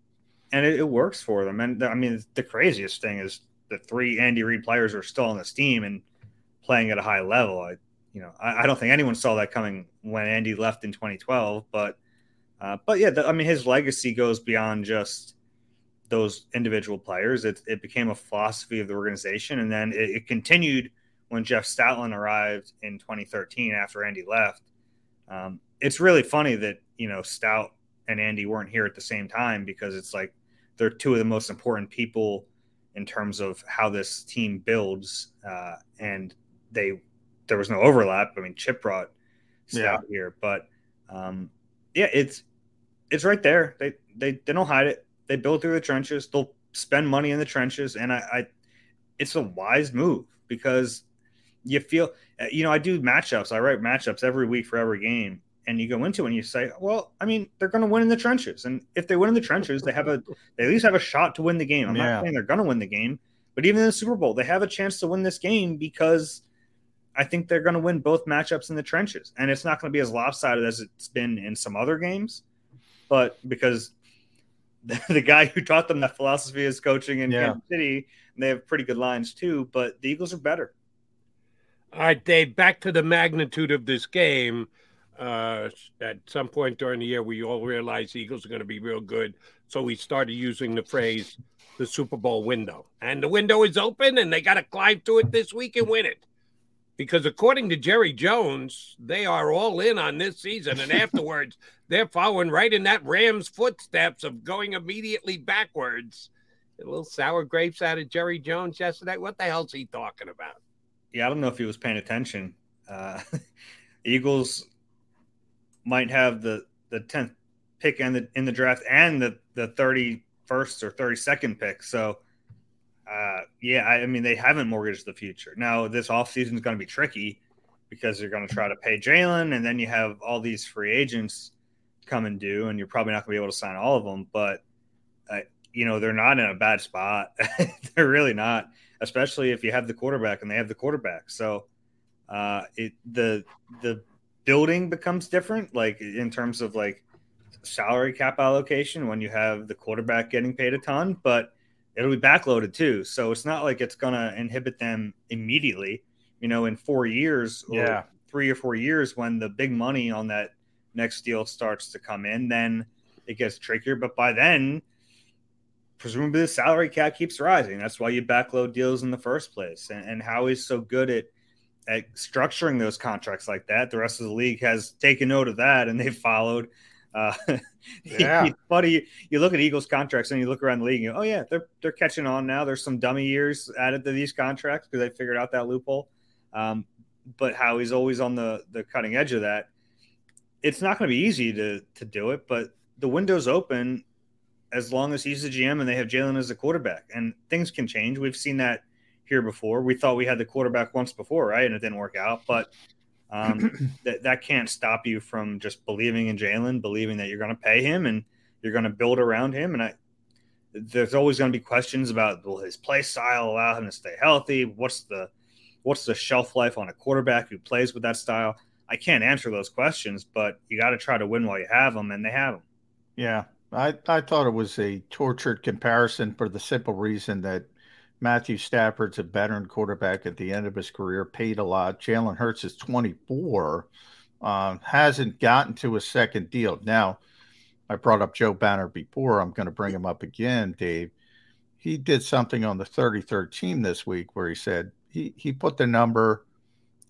and it, it works for them. And I mean, the craziest thing is the three Andy Reid players are still on this team and playing at a high level. I, you know, I, I don't think anyone saw that coming when Andy left in 2012. But, uh, but yeah, the, I mean, his legacy goes beyond just those individual players. It, it became a philosophy of the organization, and then it, it continued when Jeff Stoutland arrived in 2013 after Andy left. Um, it's really funny that you know Stout and Andy weren't here at the same time because it's like they're two of the most important people in terms of how this team builds, uh, and they there was no overlap. I mean, Chip brought Stout here, but um, yeah, it's it's right there. They they they don't hide it. They build through the trenches. They'll spend money in the trenches, and I, I it's a wise move because you feel uh, you know I do matchups. I write matchups every week for every game, and you go into it and you say, well, I mean, they're going to win in the trenches, and if they win in the trenches, they have a they at least have a shot to win the game. I'm Yeah. not saying they're going to win the game, but even in the Super Bowl, they have a chance to win this game because I think they're going to win both matchups in the trenches, and it's not going to be as lopsided as it's been in some other games, but because the, the guy who taught them that philosophy is coaching in Yeah. Kansas City, and they have pretty good lines too. But the Eagles are better. All right, Dave, back to the magnitude of this game. Uh, at some point during the year, we all realized the Eagles are going to be real good. So we started using the phrase the Super Bowl window. And the window is open, and they got to climb to it this week and win it. Because according to Jerry Jones, they are all in on this season. And afterwards, they're following right in that Rams' footsteps of going immediately backwards. A little sour grapes out of Jerry Jones yesterday. What the hell's he talking about? Yeah, I don't know if he was paying attention. Uh, Eagles might have the the tenth pick in the in the draft and the the thirty first or thirty second pick. So, uh, yeah, I, I mean they haven't mortgaged the future. Now this offseason is going to be tricky because they're going to try to pay Jalen, and then you have all these free agents come and do, and you're probably not going to be able to sign all of them. But uh, you know they're not in a bad spot. they're really not, especially if you have the quarterback and they have the quarterback. So uh, it the the building becomes different, like in terms of like salary cap allocation when you have the quarterback getting paid a ton, but it'll be backloaded too. So it's not like it's gonna inhibit them immediately. You know, in four years or Yeah. three or four years when the big money on that next deal starts to come in, then it gets trickier. But by then, presumably the salary cap keeps rising. That's why you backload deals in the first place. And, and Howie's so good at at structuring those contracts like that. The rest of the league has taken note of that and they've followed. Uh, yeah, it's funny. You look at Eagles contracts and you look around the league. And you go, oh yeah, they're they're catching on now. There's some dummy years added to these contracts because they figured out that loophole. Um, but Howie's always on the the cutting edge of that. It's not going to be easy to to do it, but the window's open as long as he's the GM and they have Jalen as the quarterback. And things can change. We've seen that here before. We thought we had the quarterback once before, right? And it didn't work out. But um, that that can't stop you from just believing in Jalen, believing that you're going to pay him and you're going to build around him. And I, there's always going to be questions about will his play style allow him to stay healthy? What's the what's the shelf life on a quarterback who plays with that style? I can't answer those questions, but you got to try to win while you have them, and they have them. Yeah, I, I thought it was a tortured comparison for the simple reason that Matthew Stafford's a veteran quarterback at the end of his career, paid a lot. Jalen Hurts is 24, uh, hasn't gotten to a second deal. Now, I brought up Joe Banner before. I'm going to bring him up again, Dave. He did something on the 33rd team this week where he said he, he put the number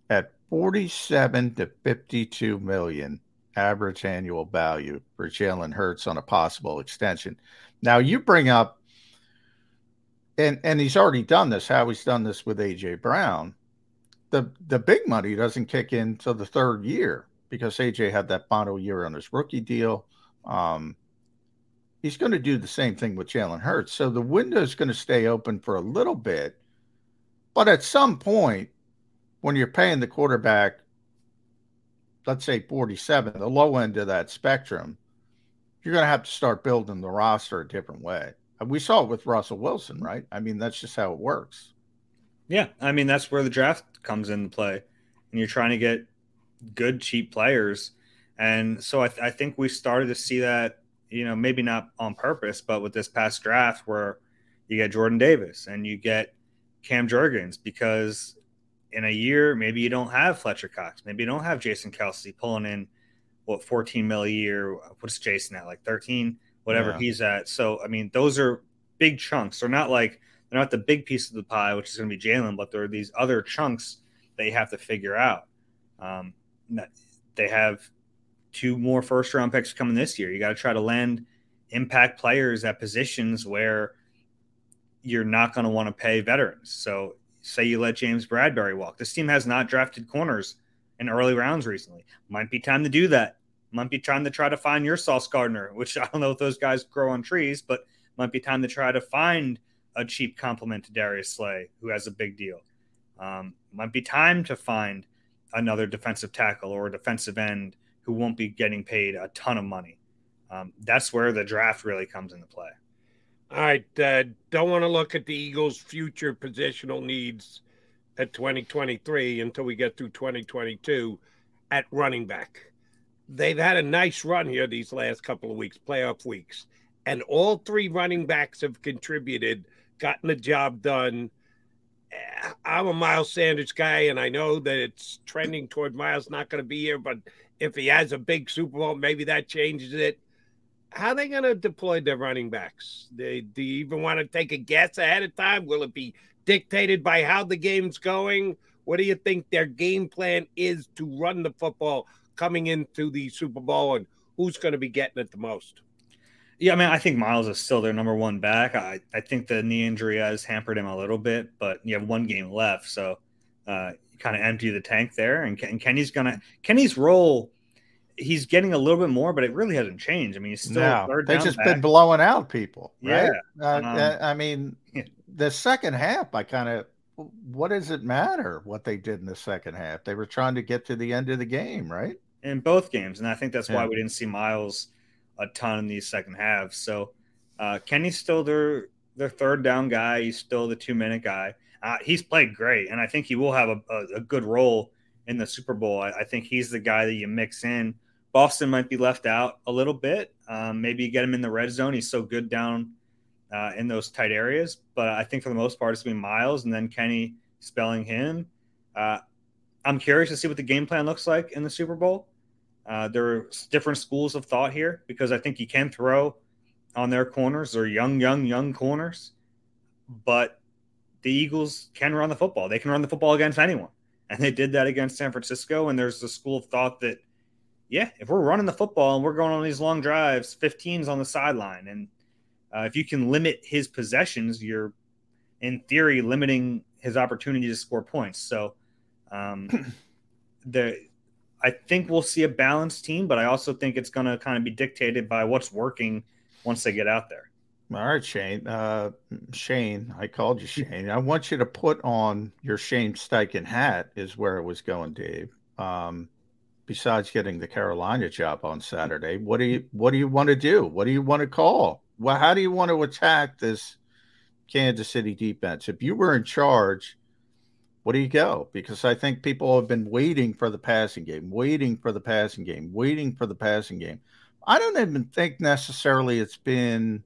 at 47 to 52 million average annual value for Jalen Hurts on a possible extension. Now you bring up, and and he's already done this. How he's done this with AJ Brown. The the big money doesn't kick in till the third year because AJ had that final year on his rookie deal. Um, he's going to do the same thing with Jalen Hurts. So the window is going to stay open for a little bit, but at some point, when you're paying the quarterback let's say 47, the low end of that spectrum, you're going to have to start building the roster a different way. We saw it with Russell Wilson, right? I mean, that's just how it works. Yeah. I mean, that's where the draft comes into play. And you're trying to get good, cheap players. And so I, th- I think we started to see that, you know, maybe not on purpose, but with this past draft where you get Jordan Davis and you get Cam Jurgens because in a year, maybe you don't have Fletcher Cox, maybe you don't have Jason Kelce pulling in what 14 mil a year. What's Jason at? Like 13, whatever yeah. he's at. So I mean, those are big chunks. They're not like they're not the big piece of the pie, which is going to be Jalen, but there are these other chunks that you have to figure out. Um, they have two more first round picks coming this year. You got to try to land impact players at positions where you're not going to want to pay veterans. So say you let James Bradberry walk. This team has not drafted corners in early rounds recently. Might be time to do that. Might be time to try to find your Sauce Gardner, which I don't know if those guys grow on trees, but might be time to try to find a cheap complement to Darius Slay, who has a big deal. Um, might be time to find another defensive tackle or a defensive end who won't be getting paid a ton of money. Um, that's where the draft really comes into play. All right. Uh, don't want to look at the Eagles' future positional needs at 2023 until we get through 2022 at running back. They've had a nice run here these last couple of weeks, playoff weeks, and all three running backs have contributed, gotten the job done. Eh, I'm a Miles Sanders guy, and I know that it's trending toward Miles not going to be here, but if he has a big Super Bowl, maybe that changes it how are they going to deploy their running backs? They, do you even want to take a guess ahead of time? Will it be dictated by how the game's going? What do you think their game plan is to run the football coming into the Super Bowl, and who's going to be getting it the most? Yeah, I mean, I think Miles is still their number one back. I, I think the knee injury has hampered him a little bit, but you have one game left, so uh, kind of empty the tank there. And, and Kenny's gonna Kenny's role he's getting a little bit more, but it really hasn't changed. I mean, he's still no, they've just back. been blowing out people. Right? Yeah. Uh, um, I mean, the second half, I kind of, what does it matter what they did in the second half? They were trying to get to the end of the game, right? In both games. And I think that's yeah. why we didn't see Miles a ton in these second halves. So uh, Kenny's still their, their third down guy. He's still the two minute guy. Uh, he's played great. And I think he will have a, a, a good role in the Super Bowl. I, I think he's the guy that you mix in Boston might be left out a little bit. Um, maybe you get him in the red zone. He's so good down uh, in those tight areas. But I think for the most part, it's going to be Miles and then Kenny spelling him. Uh, I'm curious to see what the game plan looks like in the Super Bowl. Uh, there are different schools of thought here because I think you can throw on their corners. They're young, young, young corners, but the Eagles can run the football. They can run the football against anyone, and they did that against San Francisco. And there's the school of thought that, yeah, if we're running the football and we're going on these long drives, 15's on the sideline, and uh, if you can limit his possessions, you're in theory limiting his opportunity to score points. So, um, the I think we'll see a balanced team, but I also think it's going to kind of be dictated by what's working once they get out there. All right, Shane. Uh, Shane, I called you Shane. I want you to put on your Shane Steichen hat, is where it was going, Dave. Um, besides getting the Carolina job on mm-hmm. Saturday, what do you what do you want to do? What do you want to call? Well, how do you want to attack this Kansas City defense? If you were in charge, what do you go? Because I think people have been waiting for the passing game, waiting for the passing game, waiting for the passing game. I don't even think necessarily it's been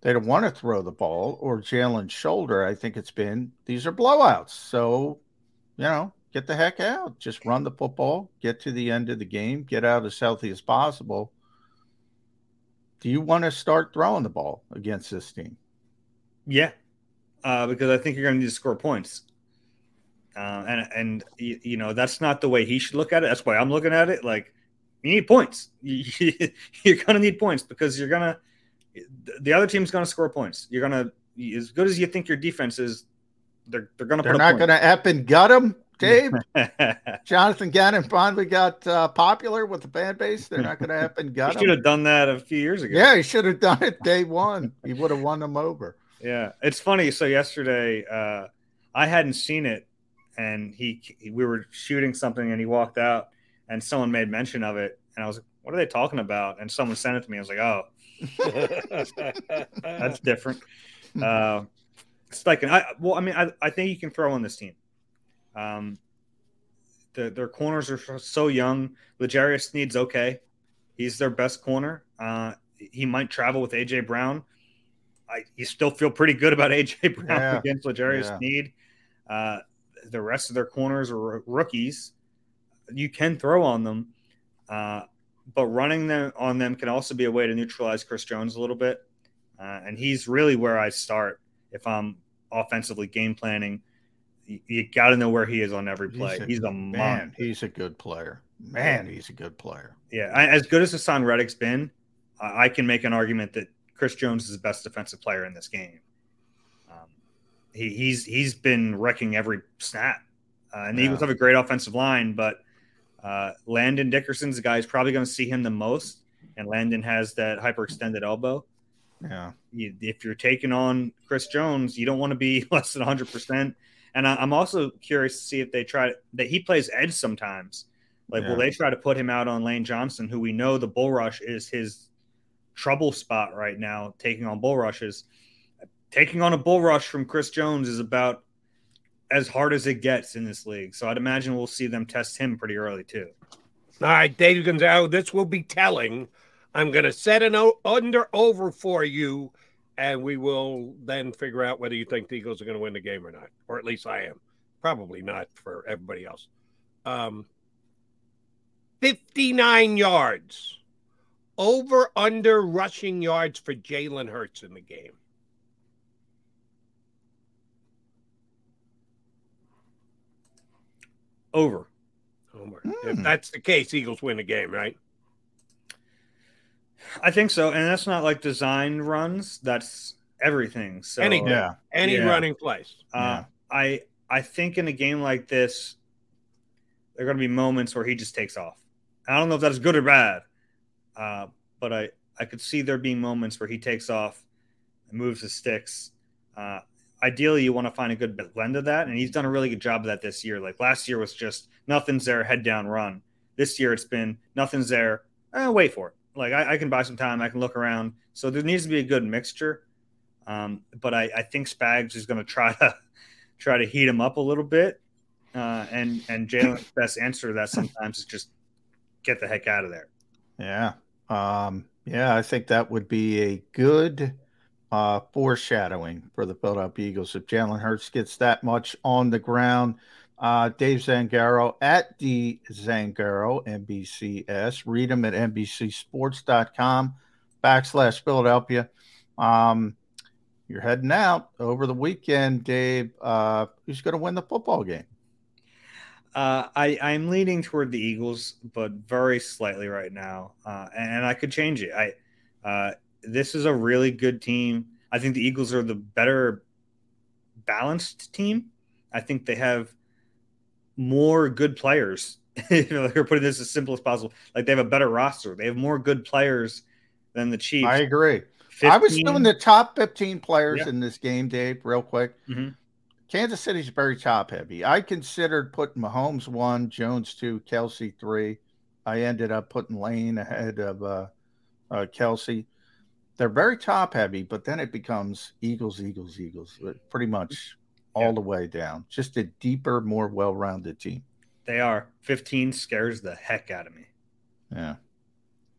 they don't want to throw the ball or Jalen's shoulder. I think it's been these are blowouts. So, you know, get the heck out. Just run the football, get to the end of the game, get out as healthy as possible. Do you want to start throwing the ball against this team? Yeah, uh, because I think you're going to need to score points. Uh, and and you know that's not the way he should look at it. That's why I'm looking at it. Like you need points. You're gonna need points because you're gonna the other team's gonna score points. You're gonna as good as you think your defense is. They're they're gonna. They're not gonna up and gut him, Dave. Jonathan Gannon finally got uh, popular with the fan base. They're not gonna happen. and gut he him. Should have done that a few years ago. Yeah, he should have done it day one. He would have won them over. Yeah, it's funny. So yesterday, uh, I hadn't seen it and he, he, we were shooting something and he walked out and someone made mention of it and I was like, what are they talking about? And someone sent it to me. I was like, oh, that's different. Uh, it's like, I, well, I mean, I, I think you can throw on this team. Um, the, their corners are so young. L'Jarius Sneed okay. He's their best corner. Uh, he might travel with AJ Brown. I, you still feel pretty good about AJ Brown yeah. against L'Jarius yeah. Sneed. Uh, the rest of their corners are rookies. You can throw on them, uh, but running them on them can also be a way to neutralize Chris Jones a little bit. Uh, and he's really where I start if I'm offensively game planning. You, got to know where he is on every play. He's a, he's a man. Monster. He's a good player. Man, he's a good player. Yeah, I, as good as Haason Reddick's been, I can make an argument that Chris Jones is the best defensive player in this game he, he's he's been wrecking every snap. Uh, and the yeah. Eagles have a great offensive line, but uh, Landon Dickerson's the guy who's probably going to see him the most, and Landon has that hyperextended elbow. Yeah. You, if you're taking on Chris Jones, you don't want to be less than 100. percent And I, am also curious to see if they try that he plays edge sometimes. Like, yeah. will they try to put him out on Lane Johnson, who we know the bull rush is his trouble spot right now, taking on bull rushes taking on a bull rush from Chris Jones is about as hard as it gets in this league. So I'd imagine we'll see them test him pretty early too. All right, Dave Gonzalez, this will be telling. I'm going to set an o- under over for you, and we will then figure out whether you think the Eagles are going to win the game or not, or at least I am. Probably not for everybody else. Um, 59 yards. Over under rushing yards for Jalen Hurts in the game. Over. Over. If hmm. that's the case, Eagles win the game, right? I think so, and that's not like design runs. That's everything. So any yeah, any yeah. running place. Uh, yeah. I I think in a game like this, there are going to be moments where he just takes off. I don't know if that's good or bad, uh, but I I could see there being moments where he takes off, and moves the sticks. Uh, ideally you want to find a good blend of that and he's done a really good job of that this year like last year was just nothing's there head down run this year it's been nothing's there eh, wait for it like I, I, can buy some time i can look around. So there needs to be a good mixture. Um, but I, I, think spags is going to try to try to heat him up a little bit. Uh, and and jalen's best answer to that sometimes is just get the heck out of there. Yeah. Um, yeah i think that would be a good uh, foreshadowing for the Philadelphia Eagles. If Jalen Hurts gets that much on the ground, Uh, Dave Zangaro at D Zangaro, NBCS. Read them at NBCsports.com backslash Philadelphia. Um, you're heading out over the weekend, Dave. Uh, who's going to win the football game? Uh, I, I'm leaning toward the Eagles, but very slightly right now, uh, and I could change it. I uh, this is a really good team. I think the Eagles are the better balanced team. I think they have more good players. you know, they're putting this as simple as possible. Like they have a better roster. They have more good players than the Chiefs. I agree. 15. I was doing the top 15 players yeah. in this game, Dave, real quick. Mm-hmm. Kansas City's very top heavy. I considered putting Mahomes one, Jones two, Kelce three. I ended up putting Lane ahead of uh, uh, Kelce. They're very top heavy, but then it becomes Eagles, Eagles, Eagles, pretty much all the way down. Just a deeper, more well rounded team. They are. 15 scares the heck out of me. Yeah.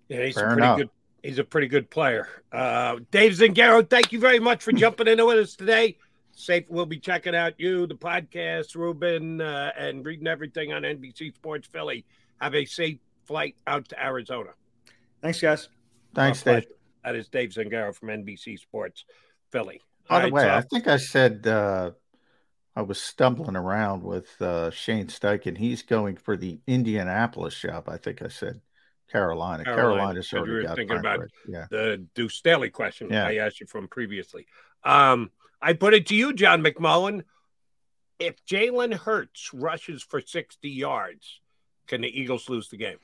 Yeah, he's Fair a pretty enough. good he's a pretty good player. Uh, Dave Zangaro, thank you very much for jumping in with us today. Safe, we'll be checking out you, the podcast, Ruben, uh, and reading everything on NBC Sports Philly. Have a safe flight out to Arizona. Thanks, guys. Thanks, Dave. That is Dave Zangaro from NBC Sports Philly. By the way, so, I think I said uh, I was stumbling around with uh, Shane Steichen. He's going for the Indianapolis job. I think I said Carolina. Carolina. Carolina's already you were got thinking about yeah. the Deuce Staley question yeah. I asked you from previously. Um, I put it to you, John McMullen. If Jalen Hurts rushes for 60 yards, can the Eagles lose the game?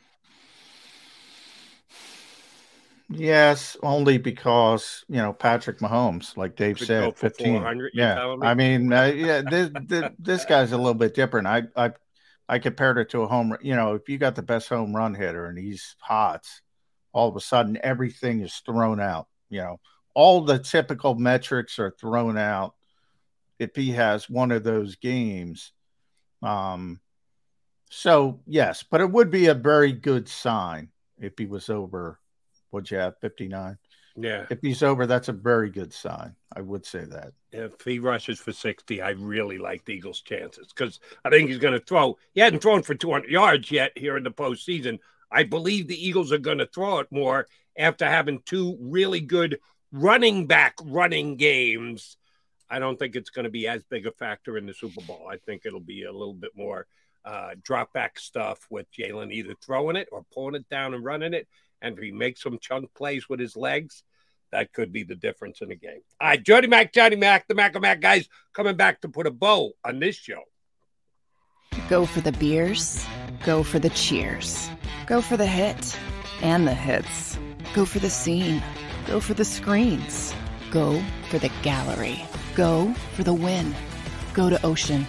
Yes, only because you know Patrick Mahomes, like Dave Could said, fifteen. Yeah, I mean, uh, yeah, this, this, this guy's a little bit different. I I I compared it to a home. Run, you know, if you got the best home run hitter and he's hot, all of a sudden everything is thrown out. You know, all the typical metrics are thrown out if he has one of those games. Um, so yes, but it would be a very good sign if he was over What'd you have? 59? Yeah. If he's over, that's a very good sign. I would say that. If he rushes for 60, I really like the Eagles' chances because I think he's going to throw. He hadn't thrown for 200 yards yet here in the postseason. I believe the Eagles are going to throw it more after having two really good running back running games. I don't think it's going to be as big a factor in the Super Bowl. I think it'll be a little bit more uh, drop back stuff with Jalen either throwing it or pulling it down and running it and if he makes some chunk plays with his legs, that could be the difference in the game. All right, Jody Mack, Johnny Mack, the Mac Mac guys coming back to put a bow on this show. Go for the beers, go for the cheers, go for the hit and the hits, go for the scene, go for the screens, go for the gallery, go for the win, go to Ocean.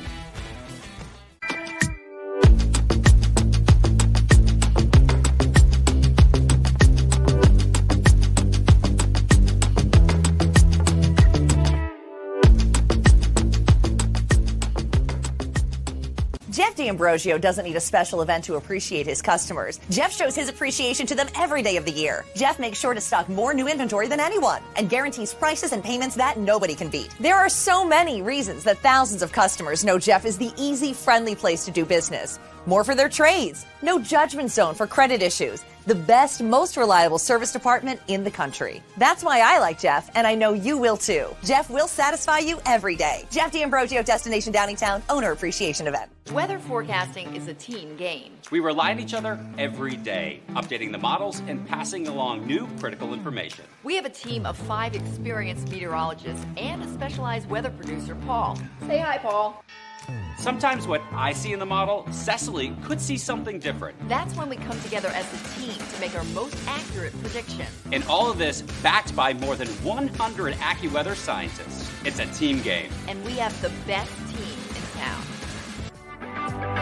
D'Ambrosio doesn't need a special event to appreciate his customers. Jeff shows his appreciation to them every day of the year. Jeff makes sure to stock more new inventory than anyone and guarantees prices and payments that nobody can beat. There are so many reasons that thousands of customers know Jeff is the easy, friendly place to do business. More for their trades. No judgment zone for credit issues the best, most reliable service department in the country. That's why I like Jeff, and I know you will too. Jeff will satisfy you every day. Jeff D'Ambrosio, Destination Downingtown, Owner Appreciation Event. Weather forecasting is a team game. We rely on each other every day, updating the models and passing along new critical information. We have a team of five experienced meteorologists and a specialized weather producer, Paul. Say hi, Paul. Sometimes what I see in the model, Cecily could see something different. That's when we come together as a team to make our most accurate prediction. And all of this backed by more than 100 AccuWeather scientists. It's a team game. And we have the best team in town.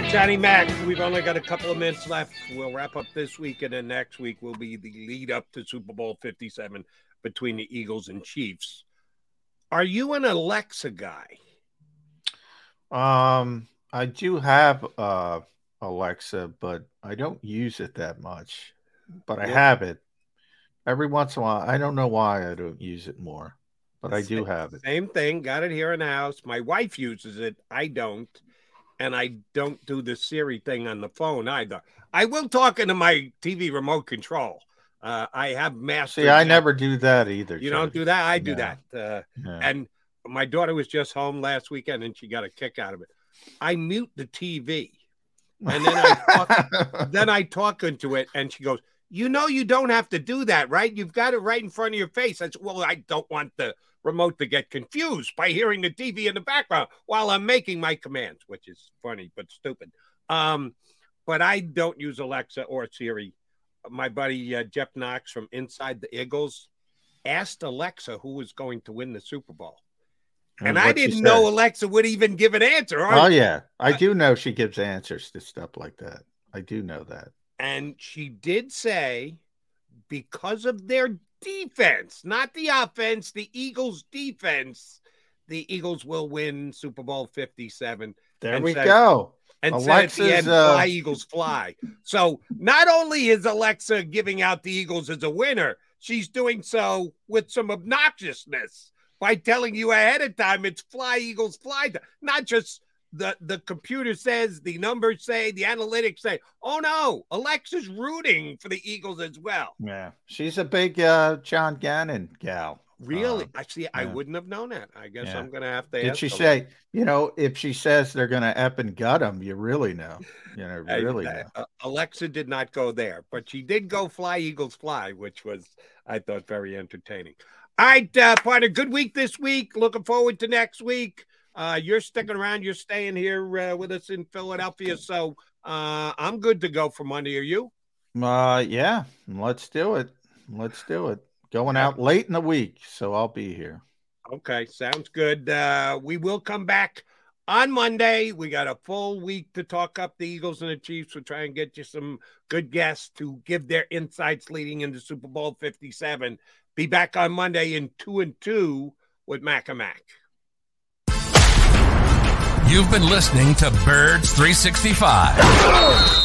Right, Johnny Mac, we've only got a couple of minutes left. We'll wrap up this week, and then next week will be the lead up to Super Bowl 57 between the Eagles and Chiefs. Are you an Alexa guy? Um, I do have uh Alexa, but I don't use it that much. But I Yeah. have it every once in a while. I don't know why I don't use it more, but I do have it. Same thing. Got it here in the house. My wife uses it. I don't. And I don't do the Siri thing on the phone either. I will talk into my TV remote control. Uh, I have mastered. See, I that. never do that either. You don't do that. I do No. that. Uh, No. And my daughter was just home last weekend, and she got a kick out of it. I mute the TV, and then I talk, then I talk into it, and she goes, "You know, you don't have to do that, right? You've got it right in front of your face." I said, "Well, I don't want the remote to get confused by hearing the TV in the background while I'm making my commands," which is funny but stupid. Um, but I don't use Alexa or Siri. My buddy uh, Jeff Knox from Inside the Eagles asked Alexa who was going to win the Super Bowl. And I didn't know Alexa would even give an answer. Oh yeah, I do know she gives answers to stuff like that. I do know that. And she did say, because of their defense, not the offense, the Eagles' defense, the Eagles will win Super Bowl 57. There we said- go. And said at the Alexa's, end, uh, fly, Eagles, fly. So not only is Alexa giving out the Eagles as a winner, she's doing so with some obnoxiousness by telling you ahead of time it's fly, Eagles, fly. Not just the, the computer says, the numbers say, the analytics say, oh no, Alexa's rooting for the Eagles as well. Yeah, she's a big uh, John Gannon gal. Really? Um, I see. I wouldn't have known that. I guess Yeah. I'm going to have to Did she say, you know, if she says they're going to ep and gut them, you really know, you know, really I- know. uh, Alexa did not go there, but she did go fly Eagles fly, which was I thought very entertaining. All right, uh, partner, good week this week. Looking forward to next week. Uh, you're sticking around. You're staying here uh, with us in Philadelphia, so uh, I'm good to go for Monday. Are you? Uh, yeah, let's do it. Let's do it. Going out late in the week, so I'll be here. Okay, sounds good. Uh, we will come back on Monday. We got a full week to talk up the Eagles and the Chiefs. We'll try and get you some good guests to give their insights leading into Super Bowl 57. Be back on Monday in two and two with Mac and Mac. You've been listening to Birds 365,